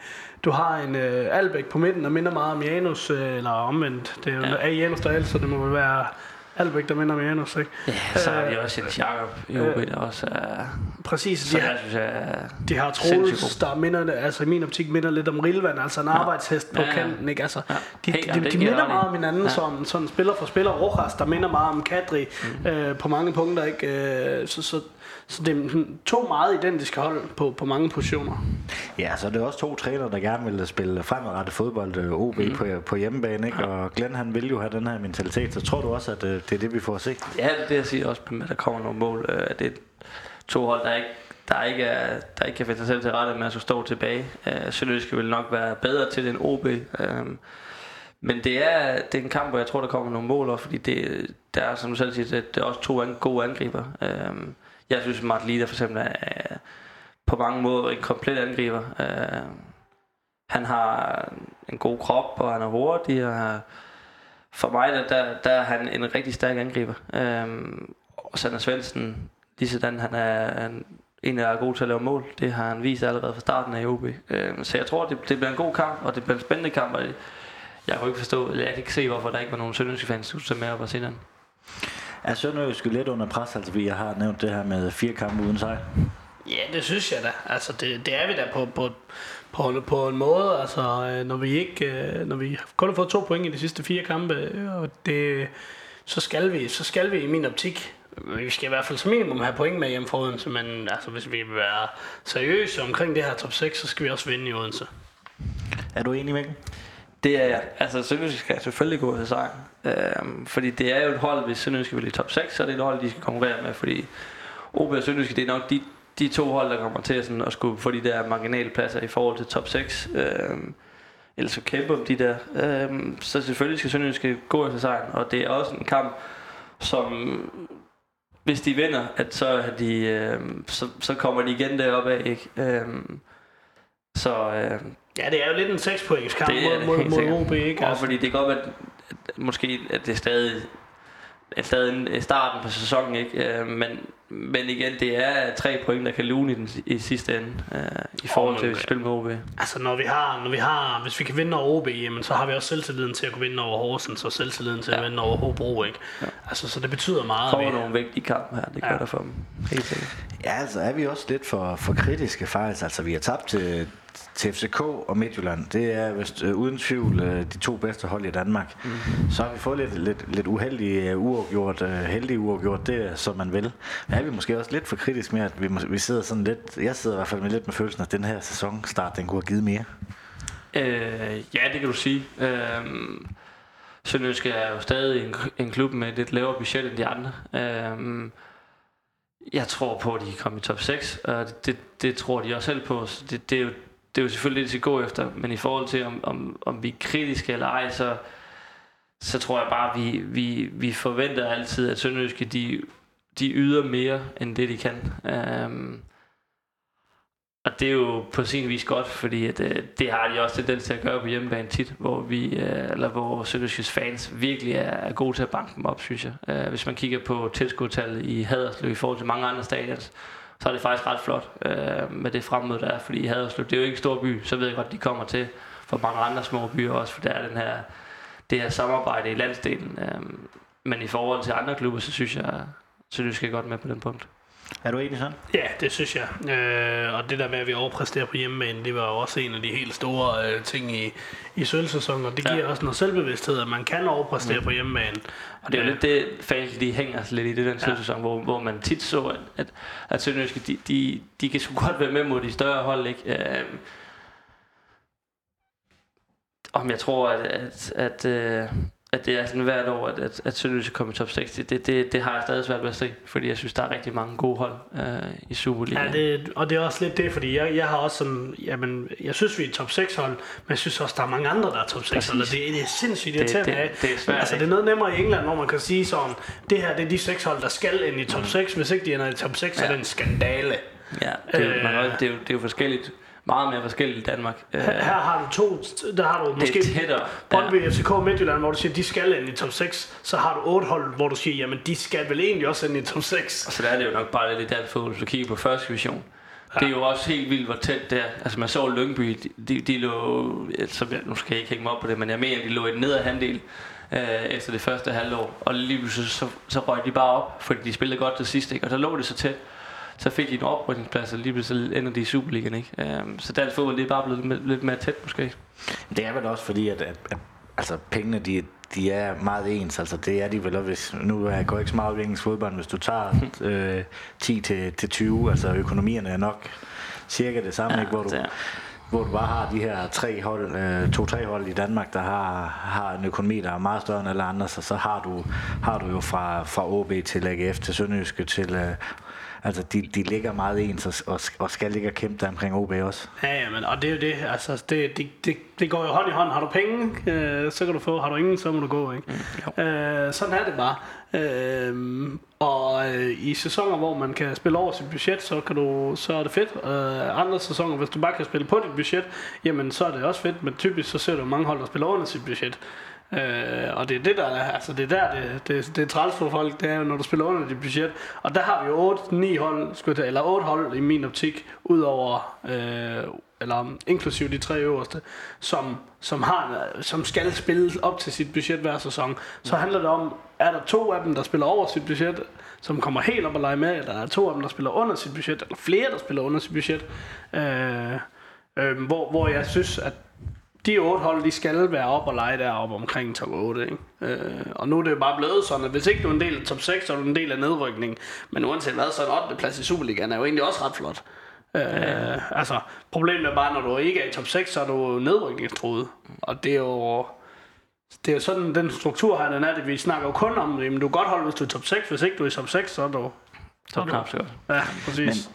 du har en øh, Albæk på midten, der minder meget om Janus, øh, eller omvendt. Det er jo ja. Janus der er så det må vel være Albæk, der minder om Janus, ikke? Ja, så har vi også Jens Jakob i OB, der også er... Præcis, så de, har, synes jeg de har Troels, der minder, altså i min optik minder lidt om Rilvan, altså en ja. arbejdshest på ja, ja. kanten, ikke? Altså, de, hey, de, de, de minder meget om hinanden, ja. som sådan spiller for spiller. Rojas, der minder meget om Kadri mm. øh, på mange punkter, ikke? Øh, så, så så det er to meget identiske hold på, på mange positioner. Ja, så det er også to trænere, der gerne vil spille fremadrettet fodbold øh, OB mm. på, på hjemmebane. Ikke? Ja. Og Glenn han vil jo have den her mentalitet. Så tror du også, at øh, det er det, vi får at se? Ja, det er det, jeg siger også, at der kommer nogle mål. Øh, det er to hold, der ikke der ikke, er, der ikke kan finde sig selv til rette med at stå tilbage. Uh, Sønderjyske vil nok være bedre til den OB. Men det er, det er en kamp, hvor jeg tror, der kommer nogle mål, fordi det, der er, som du selv siger, det, det er også to gode angriber. Uh, jeg synes, Martin Lider for eksempel er på mange måder en komplet angriber. Øh, han har en god krop, og han er hurtig, og for mig der, der, der er han en rigtig stærk angriber. Uh, og Sander Svendsen, lige sådan, han er en, en, der er god til at lave mål. Det har han vist allerede fra starten af OB. Øh, så jeg tror, det, det bliver en god kamp, og det bliver en spændende kamp, og jeg kan ikke forstå, eller jeg kan ikke se, hvorfor der ikke var nogen sønderjyske fans, der med op og se den. Er Sønderjysk lidt under pres, altså vi har nævnt det her med fire kampe uden sejr? Ja, det synes jeg da. Altså, det, det er vi da på, på, på, på en måde. Altså, øh, når vi ikke, øh, når vi kun har fået to point i de sidste fire kampe, og det, så skal vi, så skal vi i min optik vi skal i hvert fald som minimum have point med hjem for Odense, men altså, hvis vi vil være seriøse omkring det her top 6, så skal vi også vinde i Odense. Er du enig med det er jeg. Altså, Sønderjysk skal selvfølgelig gå til sejren. Øhm, fordi det er jo et hold, hvis Sønderjysk vil i top 6, så er det et hold, de skal konkurrere med. Fordi OB og Sønderjysk, det er nok de, de to hold, der kommer til sådan, at skulle få de der marginalpladser i forhold til top 6. Øhm, eller så kæmpe om de der. Øhm, så selvfølgelig skal Sønderjysk gå til sejren. Og det er også en kamp, som hvis de vinder, at så, er de, øh, så, så kommer de igen deroppe af, ikke? Øh, så øh, Ja, det er jo lidt en 6 points kamp mod, mod, mod. OB, ikke? Og Altså, fordi det kan godt være, måske at det er stadig, er stadig starten på sæsonen, ikke? Øh, men, men igen, det er tre point, der kan lune i, den, i sidste ende, øh, i forhold til at spille med OB. altså når vi har, når vi har, hvis vi kan vinde over OB, jamen, så har vi også selvtilliden til at kunne vinde over Horsens, og selvtilliden til at Ja. vinde over Hobro, ikke? Ja. Altså, så det betyder meget. Kommer vi- nogle vigtige kampe her, det gør Ja. der for dem. Helt sikkert. Ja, altså er vi også lidt for, for kritiske faktisk. Altså vi har tabt til, til FCK og Midtjylland. Det er vist øh, uden tvivl øh, de to bedste hold i Danmark. Mm. Så har vi fået lidt, lidt, lidt uheldige øh, uafgjort, øh, heldige uafgjort, det er som man vil. Men er vi måske også lidt for kritiske med, at vi, vi sidder sådan lidt, jeg sidder i hvert fald med lidt med følelsen, at den her sæsonstart, den kunne have givet mere. Øh, ja, det kan du sige. Øh, Sønderjyske er jo stadig en, en klub med et lidt lavere budget end de andre. Øh, jeg tror på, at de kan komme i top 6, og det, det, det tror de også selv på. Så det, det, er jo, det er jo selvfølgelig det, vi skal gå efter, men i forhold til, om, om, om vi er kritiske eller ej, så, så tror jeg bare, at vi, vi, vi forventer altid, at Sønderjyske, de, de yder mere, end det de kan. Øh, og det er jo på sin vis godt, fordi at, øh, det har de også tendens til at gøre på hjemmebane tit, hvor vi øh, eller hvor Sønderjyskes fans virkelig er, er gode til at banke dem op, synes jeg. Øh, hvis man kigger på tilskuertallet i Haderslev i forhold til mange andre stadions, så er det faktisk ret flot øh, med det fremmøde, der er. Fordi Haderslev, det er jo ikke en stor by, så ved jeg godt, de kommer til fra mange andre små byer også, for der er den her, det her samarbejde i landsdelen. Øh, men i forhold til andre klubber, så synes jeg, Sønderjysk er godt med på den punkt. Er du enig sådan? Ja, det synes jeg. Øh, og det der med, at vi overpræsterer på hjemmebane, det var jo også en af de helt store øh, ting i, i sølvsæsonen, og det giver Ja. også noget selvbevidsthed, at man kan overpræstere Mm. på hjemmebane. Og det er jo lidt det, fans de hænger sig lidt i det den Ja. sæson, hvor, hvor man tit så, at, at, at Sønderjyske, de, de, de kan sgu godt være med mod de større hold, ikke? Øh, om jeg tror, at, at, at, øh, at det er sådan hvert år, at, at, at Sønderjyske kommer i top 6, det, det, det, det har jeg stadig svært ved at se, fordi jeg synes, der er rigtig mange gode hold øh, i Superligaen. Ja, det, og det er også lidt det, fordi jeg, jeg har også sådan, jamen, jeg synes, vi er top 6 hold, men jeg synes også, der er mange andre, der er top 6 hold, og det, det er sindssygt Det- irriterende. det- af. det er svært, Altså, det er noget nemmere i England, hvor man kan sige sådan, det her, det er de 6 hold, der skal ind i top Mm. 6. Hvis ikke de ender i top 6, så er Ja. det en skandale. ja, det, er, man, Øh. også- det, er jo, det er jo forskelligt, meget mere forskelligt i Danmark. Øh, Her, her har du to, der har du det måske er tættere. Brøndby, FCK og Midtjylland, hvor du siger, de skal ind i top 6. Så har du otte hold, hvor du siger, jamen de skal vel egentlig også ind i top 6. Og så der er det jo nok bare lidt i dansk fodbold, hvis du kigger på første division. Det er jo også helt vildt, hvor tæt det er. Altså man så Lyngby, de, de, lå, så jeg, nu skal jeg ikke hænge mig op på det, men jeg mener, de lå i den nedre halvdel øh, efter det første halvår. Og lige pludselig så, så røg de bare op, fordi de spillede godt til sidst, ikke? og så lå det så tæt. Så fik de en oprykningsplads, og lige pludselig ender de i Superligaen. Ikke? Øh, så dansk fodbold, det er bare blevet lidt, lidt mere tæt måske. Det er vel også fordi, at, at, at altså, pengene de, de er meget ens. Altså, det er de vel også, hvis, nu er jeg går ikke så meget op i engelsk fodbold, hvis du tager øh, 10 til, til 20, altså økonomierne er nok cirka det samme, ja, ikke? Hvor, du, det hvor du bare har de her tre hold, øh, to-tre hold i Danmark, der har, har en økonomi, der er meget større end alle andre, så, så har, du, har du jo fra, fra OB til AGF til Sønderjyske til... Øh, altså, de, de ligger meget ens og, og, og skal ligge og kæmpe der omkring OB også. Ja, ja, men, og det er jo det, altså, det, det, det, det går jo hånd i hånd. Har du penge, øh, så kan du få. Har du ingen, så må du gå, ikke? Mm, øh, sådan er det bare. Øh, og øh, i sæsoner, hvor man kan spille over sit budget, så, kan du, så er det fedt. Øh, andre sæsoner, hvis du bare kan spille på dit budget, jamen så er det også fedt. Men typisk så ser du mange hold, der spiller under sit budget. Øh, og det er det der er, altså det er der det, det, det er træls for folk, det er jo når du spiller under dit budget. Og der har vi jo 8-9 hold, skulle tage, eller 8 hold i min optik, udover, øh, eller inklusive de tre øverste, som, som, har, som skal spille op til sit budget hver sæson. Så handler det om, er der to af dem, der spiller over sit budget, som kommer helt op og lege med, eller er der to af dem, der spiller under sit budget, eller flere, der spiller under sit budget. Øh, øh, hvor, hvor jeg synes, at de otte hold, de skal være op og lege deroppe omkring top 8. Ikke? Øh, og nu er det jo bare blevet sådan, at hvis ikke du er en del af top 6, så er du en del af nedrykningen. Men uanset hvad, så er en 8. plads i Superligaen er jo egentlig også ret flot. Øh, altså, problemet er bare, når du ikke er i top 6, så er du nedrykningstroet. Og det er jo... Det er jo sådan, den struktur her, den er det. Vi snakker jo kun om, men du kan godt holde, hvis du er top 6. Hvis ikke du er i top 6, så er du... Er det knap. Ja, præcis. Men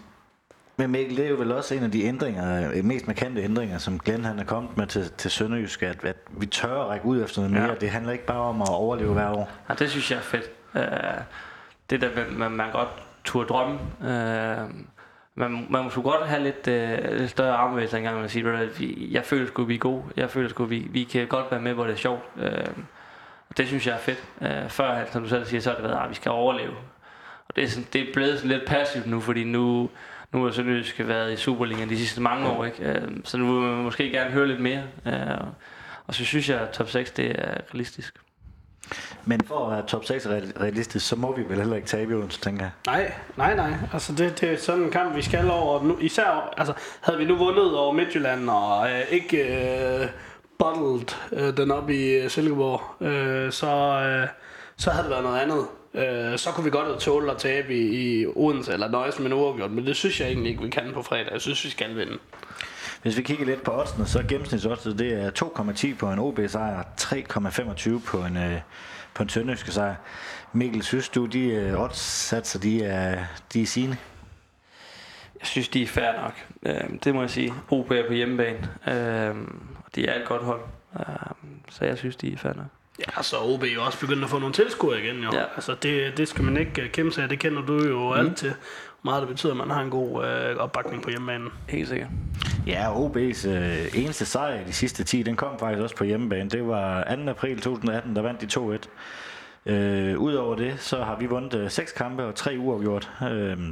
Mikkel, det er jo vel også en af de ændringer, øh, mest markante ændringer, som Glenn han er kommet med til, til Sønderjysk, at, at vi tør at række ud efter noget mere. Ja. Det handler ikke bare om at overleve hver år. Ja, det synes jeg er fedt. Øh, det der, man, man godt turde drømme. Øh, man, man må godt have lidt, øh, lidt større armbevægelser engang, man siger, at jeg føler sgu, vi er gode. Jeg føler sgu, vi, vi kan godt være med, hvor det er sjovt. Øh, og det synes jeg er fedt. Øh, før, som du selv siger, så har det været, at vi skal overleve. Og det er, sådan, det er blevet sådan lidt passivt nu, fordi nu, nu har Sønderjysk været i Superligaen de sidste mange år, ikke? Øh, så nu vil man måske gerne høre lidt mere. Øh, og så synes jeg, at top 6 det er realistisk. Men for at være top 6 realistisk, så må vi vel heller ikke tabe Odense, tænker jeg. Nej, nej, nej. Altså det, det er sådan en kamp, vi skal over. Nu, især, altså, havde vi nu vundet over Midtjylland og øh, ikke øh, bottled øh, den op i øh, Silkeborg, øh, så, øh, så havde det været noget andet. Øh, så kunne vi godt have tålet at tabe i, i Odense eller nøjes med en uafgjort, men det synes jeg egentlig ikke, vi kan på fredag. Jeg synes, vi skal vinde. Hvis vi kigger lidt på oddsene, så er gennemsnitsoddset det er 2,10 på en OB-sejr, 3,25 på en, øh, på en sønderjyske sejr. Mikkel, synes du, de øh, oddssatser, de er, de er sine? Jeg synes, de er fair nok. Øh, det må jeg sige. OB er på hjemmebane. Øh, og de er et godt hold. Øh, så jeg synes, de er fair nok. Ja, så OB er jo også begyndt at få nogle tilskuere igen, jo. Ja. Altså, det, det skal man ikke uh, kæmpe sig Det kender du jo mm. alt til. Meget det betyder, at man har en god uh, opbakning på hjemmebanen. Helt sikkert. Ja, OB's uh, eneste sejr i de sidste 10, den kom faktisk også på hjemmebane. Det var 2. april 2018, der vandt de 2-1. Uh, Udover det, så har vi vundet uh, seks kampe og tre uafgjort. Uh,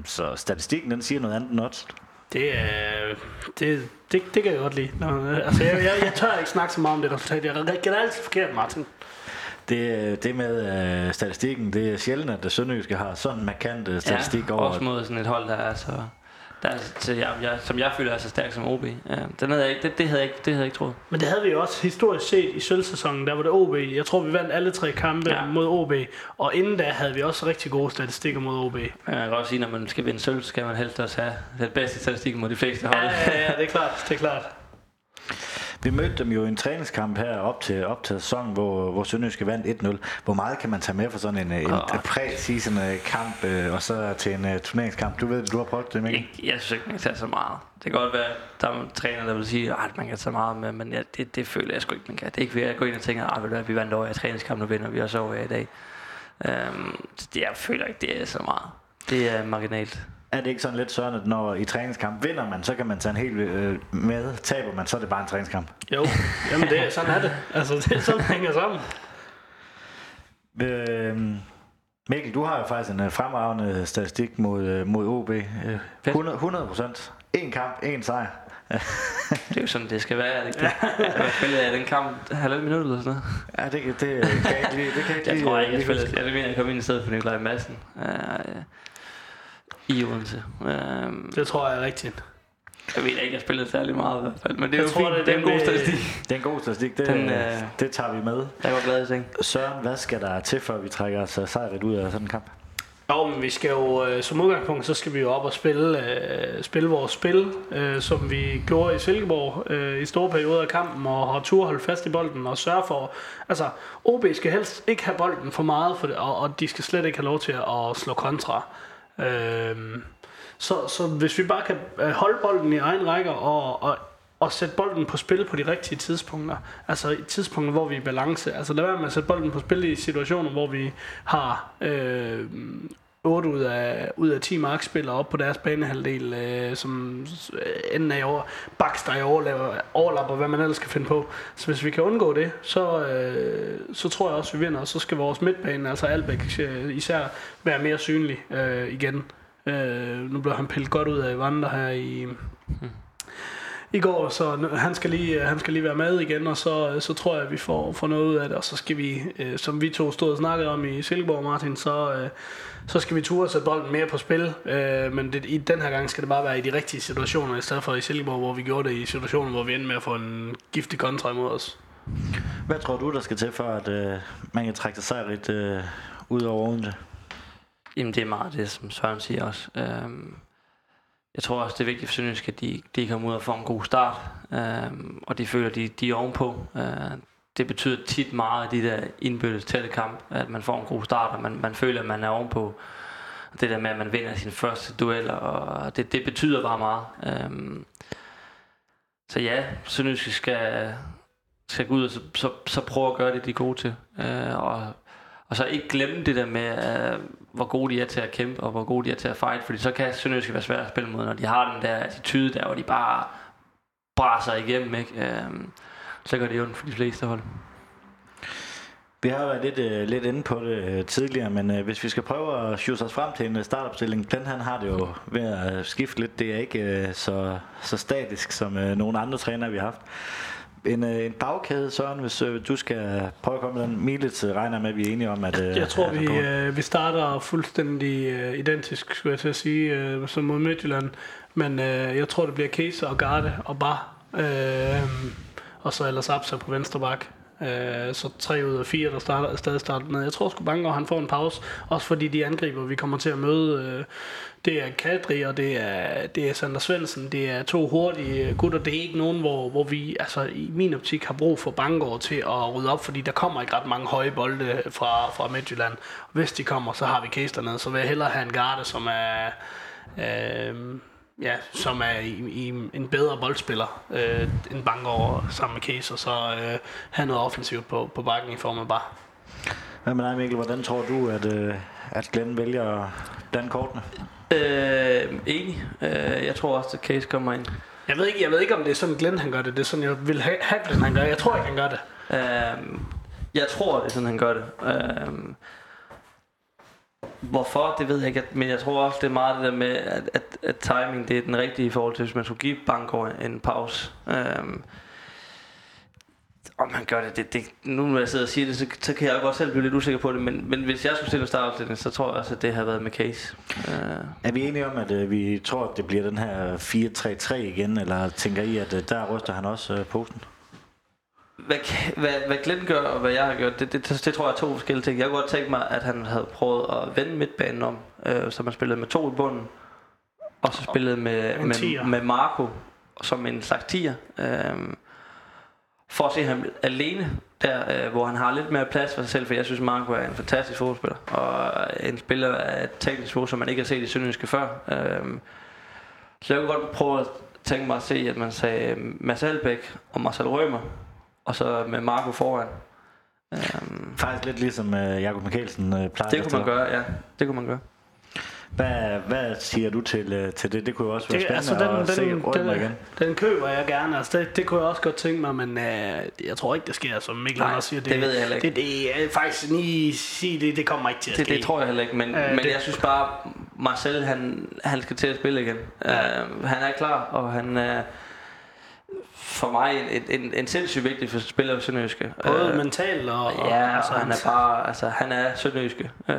så statistikken, den siger noget andet end odds. Det, er, det, det, det kan jeg godt lide. Nå, altså, jeg, jeg, jeg tør ikke snakke så meget om det resultat. Jeg gætter altid forkert, Martin. Det, det med uh, statistikken, det er sjældent, at det sønderjyske har sådan en markant uh, statistik ja, over. også mod sådan et hold, der er så... Der er, så jeg, jeg, som jeg føler er så stærk som OB. Ja, den havde jeg ikke, det, det, havde jeg ikke, det havde jeg ikke troet. Men det havde vi jo også historisk set i sølvsæsonen, der var det OB. Jeg tror, vi vandt alle tre kampe ja. mod OB. Og inden da havde vi også rigtig gode statistikker mod OB. Ja, jeg kan også sige, når man skal vinde sølv, skal man helst også have den bedste statistik mod de fleste hold. Ja, ja, ja, det er klart. Det er klart. Vi mødte dem jo i en træningskamp her op til, op til sæsonen, hvor, hvor Sønderjyske vandt 1-0. Hvor meget kan man tage med for sådan en, en, oh. præ-season øh, kamp, øh, og så til en uh, turneringskamp? Du ved du har prøvet det, Mikkel? Jeg, jeg synes ikke, man kan tage så meget. Det kan godt være, at der er træner, der vil sige, at man kan tage meget med, men ja, det, det føler jeg sgu ikke, man kan. Det er ikke ved at gå ind og tænke, at vi vandt over i træningskamp, nu vinder vi også over i dag. Um, det, jeg føler ikke, det er så meget. Det er marginalt er det ikke sådan lidt sådan, at når i træningskamp vinder man, så kan man tage en hel øh, med. Taber man, så er det bare en træningskamp. Jo, jamen det, sådan er det. Altså, det er sådan, det hænger sammen. Øh, Mikkel, du har jo faktisk en uh, fremragende statistik mod, uh, mod OB. Uh, 100, 100 procent. En kamp, en sejr. det er jo sådan, det skal være. Det, det. jeg spillede af den kamp halvandet minut eller sådan noget. Ja, det, det, det kan jeg ikke lide. Det kan jeg ikke jeg tror ikke, jeg spillede. Jeg mener, jeg kom ind i stedet for Nikolaj Madsen. Uh, i Odense. Um, det tror jeg er rigtigt. Jeg ved ikke, jeg spillede særlig meget i hvert fald, men det er jeg jo tror, fint. Det, er en god statistik. Det er en god statistik, det, den, øh, det tager vi med. Jeg var glad i ting. Søren, hvad skal der til, før vi trækker os sejret ud af sådan en kamp? Jo, men vi skal jo øh, som udgangspunkt, så skal vi jo op og spille, øh, spille vores spil, øh, som vi gjorde i Silkeborg øh, i store perioder af kampen, og har tur holde fast i bolden og sørge for, altså OB skal helst ikke have bolden for meget, for det, og, og de skal slet ikke have lov til at slå kontra. Øhm, så, så hvis vi bare kan øh, holde bolden i egen række og, og, og sætte bolden på spil på de rigtige tidspunkter, altså i tidspunkter, hvor vi er i balance, altså lad være med at sætte bolden på spil i situationer, hvor vi har øh, 8 ud af, ud af 10 markspillere op på deres banehalvdel, øh, som øh, enden af over, bakster i overlapper, overlapper, hvad man ellers kan finde på. Så hvis vi kan undgå det, så, øh, så tror jeg også, at vi vinder. Og så skal vores midtbane, altså Albæk øh, især, være mere synlig øh, igen. Øh, nu blev han pillet godt ud af Vandre her i... Hmm. I går, så han skal lige, han skal lige være med igen, og så, så tror jeg, at vi får, får noget ud af det, og så skal vi, øh, som vi to stod og snakkede om i Silkeborg, Martin, så, øh, så skal vi ture sætte bolden mere på spil, øh, men det, i den her gang skal det bare være i de rigtige situationer, i stedet for i Silkeborg, hvor vi gjorde det i situationer, hvor vi endte med at få en giftig kontra imod os. Hvad tror du, der skal til for, at øh, man kan trække sig sejrigt øh, ud over Odense? Jamen det er meget det, som Søren siger også. Øhm, jeg tror også, det er vigtigt for Sønderjysk, at de, de kommer ud og får en god start, øh, og de føler, at de, de er ovenpå. Øh, det betyder tit meget i de der indbyrdes tætte kamp, at man får en god start, og man, man føler, at man er ovenpå. Det der med, at man vinder sin første duel, og det, det betyder bare meget. Øh, så ja, Sønderjysk skal, skal gå ud og så, så, så prøve at gøre det, de er gode til. Øh, og, og så ikke glemme det der med, uh, hvor gode de er til at kæmpe, og hvor gode de er til at fight, fordi så kan Sønderjyske være svært at spille mod, når de har den der attitude der, hvor de bare braser igennem, ikke? Uh, så gør det jo for de fleste hold. Vi har været lidt, uh, lidt inde på det tidligere, men uh, hvis vi skal prøve at shoot os frem til en startopstilling, den han har det jo ved at skifte lidt. Det er ikke uh, så, så statisk som uh, nogle andre trænere, vi har haft. En, uh, en bagkæde, Søren, hvis uh, du skal prøve at komme med den. Milits uh, regner med, at vi er enige om, at... Uh, jeg tror, vi, uh, vi starter fuldstændig uh, identisk, skulle jeg til at sige, uh, som mod Midtjylland. Men uh, jeg tror, det bliver Case og Garde og Bar. Uh, og så ellers Absa på venstre bak. Øh, så tre ud af fire, der starter, stadig starter med. Jeg tror sgu Bangor, han får en pause. Også fordi de angriber, vi kommer til at møde, øh, det er Kadri, og det er, det er Sander Svendsen. Det er to hurtige gutter. Det er ikke nogen, hvor, hvor vi altså, i min optik har brug for Bangor til at rydde op, fordi der kommer ikke ret mange høje bolde fra, fra Midtjylland. Hvis de kommer, så har vi Case dernede. Så vil jeg hellere have en garde, som er... Øh, ja, som er i, i en bedre boldspiller øh, end Bangor sammen med Case, og så øh, have noget offensivt på, på bakken i form af bare. Hvad med dig, Mikkel? Hvordan tror du, at, øh, at Glenn vælger den kortene? Øh, enig. Øh, jeg tror også, at Case kommer ind. Jeg ved, ikke, jeg ved ikke, om det er sådan, Glenn han gør det. Det er sådan, jeg vil have, have Glenn han gør. Jeg tror ikke, han gør det. Øh, jeg tror, det er sådan, han gør det. Øh, Hvorfor, det ved jeg ikke, men jeg tror også, det er meget det der med, at, at, at timing det er den rigtige i forhold til, hvis man skulle give Bangor en pause. Øhm, om man gør det, det, det, nu når jeg sidder og siger det, så, så kan jeg godt selv blive lidt usikker på det, men, men hvis jeg skulle stille det så tror jeg også, at det har været med case. Øh. Er vi enige om, at øh, vi tror, at det bliver den her 4-3-3 igen, eller tænker I, at øh, der ryster han også øh, posen? Hvad, hvad, hvad Glenn gør, og hvad jeg har gjort, det, det, det, det tror jeg er to forskellige ting. Jeg kunne godt tænke mig, at han havde prøvet at vende midtbanen om, øh, så man spillede med to i bunden, og så spillede med, med, med Marco som en slags tier. Øh, for at se ham alene, der øh, hvor han har lidt mere plads for sig selv, for jeg synes, Marco er en fantastisk fodboldspiller, og en spiller af et teknisk niveau, som man ikke har set i Sønderjyske før. Øh, så jeg kunne godt prøve at tænke mig at se, at man sagde Mads Albeck og Marcel Rømer, og så med Marco foran. Um, Faktisk lidt ligesom uh, Jakob Mikkelsen uh, plejer Det kunne man gøre, ja. Det kunne man gøre. Hvad, hvad siger du til, uh, til det? Det kunne jo også være det, spændende altså den, at den, se den, igen. Den køber jeg gerne. Altså det, det kunne jeg også godt tænke mig, men uh, jeg tror ikke, det sker, som Mikkel Nej, også siger. Det, det ved jeg heller ikke. Det, det er faktisk lige sige, det, det kommer ikke til at det, ske. Det tror jeg heller ikke, men, uh, men det, jeg synes bare, Marcel, han, han skal til at spille igen. Ja. Uh, han er klar, og han... Uh, for mig en, en, en sindssygt vigtig for spiller af Sønderjyske. Både øh, mentalt og... og ja, altså, han er bare... Altså, han er Sønderjyske. Øh,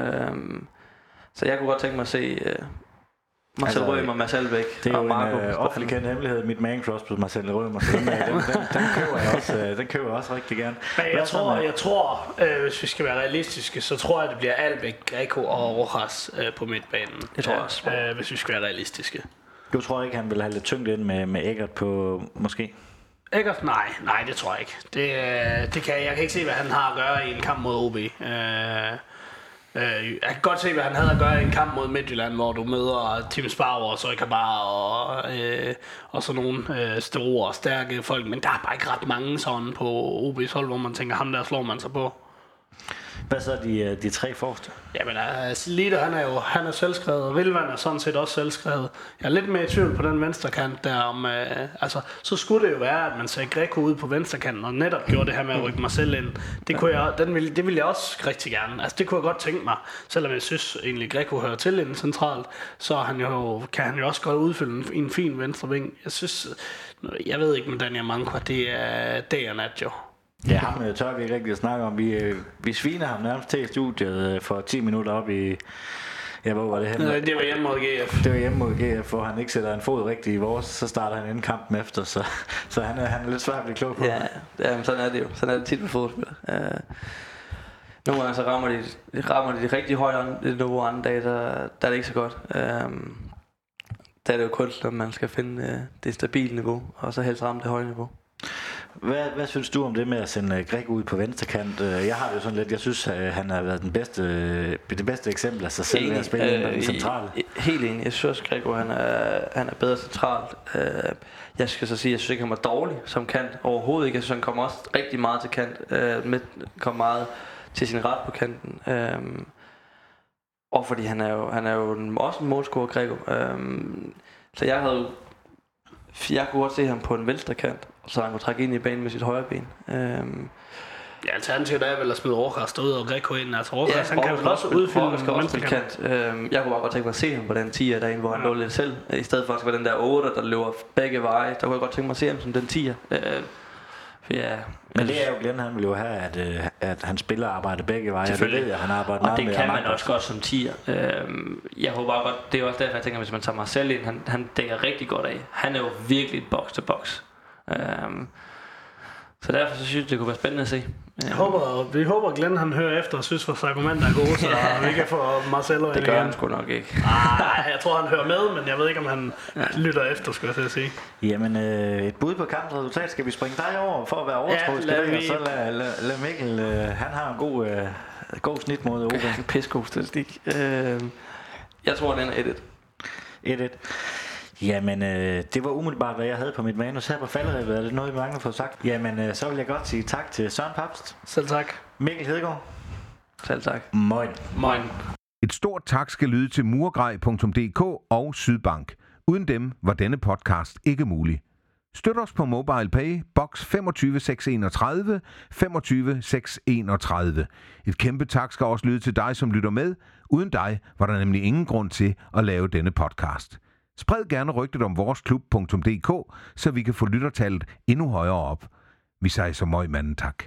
så jeg kunne godt tænke mig at se... Øh, Marcel altså, Rømer, Mads Albeck Det er og jo Marco. en øh, offentlig kendt hemmelighed, mit man crush på Marcel Rømer, så den, øh, den, den, den, køber jeg også, øh, den køber jeg også rigtig gerne. Men jeg tror, jeg tror øh, hvis vi skal være realistiske, så tror jeg, det bliver Albeck, Greco og Rojas øh, på midtbanen. Det tror jeg også. Øh, hvis vi skal være realistiske. Du tror ikke, han vil have lidt tyngt ind med, med Eggert på, måske? Ikke? Nej, nej, det tror jeg ikke. Det, øh, det kan, jeg kan ikke se, hvad han har at gøre i en kamp mod OB. Øh, øh, jeg kan godt se, hvad han havde at gøre i en kamp mod Midtjylland, hvor du møder Tim Sparver og Soikabar og, øh, og sådan nogle øh, store og stærke folk. Men der er bare ikke ret mange sådan på OB's hold, hvor man tænker, ham der slår man sig på. Hvad så de, øh, de tre forreste? Jamen, altså, Lider, han er jo han er selvskrevet, og Vilvand er sådan set også selvskrevet. Jeg er lidt mere i tvivl på den venstre kant der. Om, øh, altså, så skulle det jo være, at man sagde Greco ud på venstre kanten, og netop gjorde det her med at rykke mig selv ind. Det, kunne jeg, den ville, det ville jeg også rigtig gerne. Altså, det kunne jeg godt tænke mig. Selvom jeg synes egentlig, Greco hører til inden centralt, så han jo, kan han jo også godt udfylde en, en fin venstre ving. Jeg synes, jeg ved ikke med Daniel Manko, det er dag og nat jo. Ja, ham øh, tør vi ikke rigtig at snakke om. Vi, øh, vi sviner ham nærmest til studiet øh, for 10 minutter op i... Ja, hvor var det henne? Nej, det var hjemme mod GF. Det var hjemme mod GF, hvor han ikke sætter en fod rigtigt i vores, så starter han en kamp efter, så, så han, er, han er lidt svær at blive klog på. Ja, ja men sådan er det jo. Sådan er det tit med fodbold. Uh, nogle gange så rammer de, rammer de, de rigtig højt niveau, andre dage, der, der er det ikke så godt. Uh, der er det jo kun, når man skal finde uh, det stabile niveau, og så helst ramme det høje niveau. Hvad, hvad synes du om det med at sende Greg ud på venstre kant? Jeg har det jo sådan lidt, jeg synes, at han har været den bedste, det bedste eksempel af sig selv enig. ved at spille øh, den centrale. Helt enig. Jeg synes også, Grego han er, han er bedre centralt. Jeg skal så sige, jeg synes ikke, han var dårlig som kant overhovedet ikke. Jeg synes, han kommer også rigtig meget til kant. Med, kom meget til sin ret på kanten. Og fordi han er jo, han er jo også en målscorer, Grego. Øhm, så jeg havde jeg kunne godt se ham på en venstre kant, så han kunne trække ind i banen med sit højre ben. Øhm, Ja, alternativet er vel at smide Aarhus ud og Greco ind. Altså Aarhus, Ja, han kan vel også udfylde Aarhus skal også spille kant. Øhm, jeg kunne bare godt tænke mig at se ham på den 10'er derinde, hvor han Ja. lå lidt selv. I stedet for at være den der 8, der løber begge veje. Der kunne jeg godt tænke mig at se ham som den 10'er. Øh, for ja, Men det er jo Glenn, han vil jo have, at, øh, at han spiller arbejde begge veje. Og det Selvfølgelig. ved han arbejder Og meget det med. kan man også godt som 10'er. Øhm, jeg håber bare godt, det er også derfor, jeg tænker, hvis man tager Marcel ind, han, han dækker rigtig godt af. Han er jo virkelig et box-to-box. Øhm, så derfor så synes jeg, det kunne være spændende at se. Jeg håber, vi håber, Glenn han hører efter og synes, vores argumenter er gode, så vi kan få Marcelo Det ind gør igen. han sgu nok ikke. Ah, jeg tror, han hører med, men jeg ved ikke, om han lytter efter, skulle jeg til at sige. Jamen, øh, et bud på kampens resultat. Skal vi springe dig over for at være overtroisk? lad Ja, vi- Så lad, lad, lad Mikkel, øh, han har en god, øh, god snit mod Ove. En pissegod statistik. Øhm, jeg tror, den er 1-1. 1-1. Jamen, øh, det var umiddelbart, hvad jeg havde på mit manus her på falderæbet. Er det noget, vi mangler for sagt? Jamen, øh, så vil jeg godt sige tak til Søren Papst, Selv tak. Mikkel Hedegaard, Selv tak. Moin. Moin. Et stort tak skal lyde til murgrej.dk og Sydbank. Uden dem var denne podcast ikke mulig. Støt os på MobilePay, box 25631, 25631. Et kæmpe tak skal også lyde til dig, som lytter med. Uden dig var der nemlig ingen grund til at lave denne podcast. Spred gerne rygtet om voresklub.dk, så vi kan få lyttertallet endnu højere op. Vi siger så møg manden tak.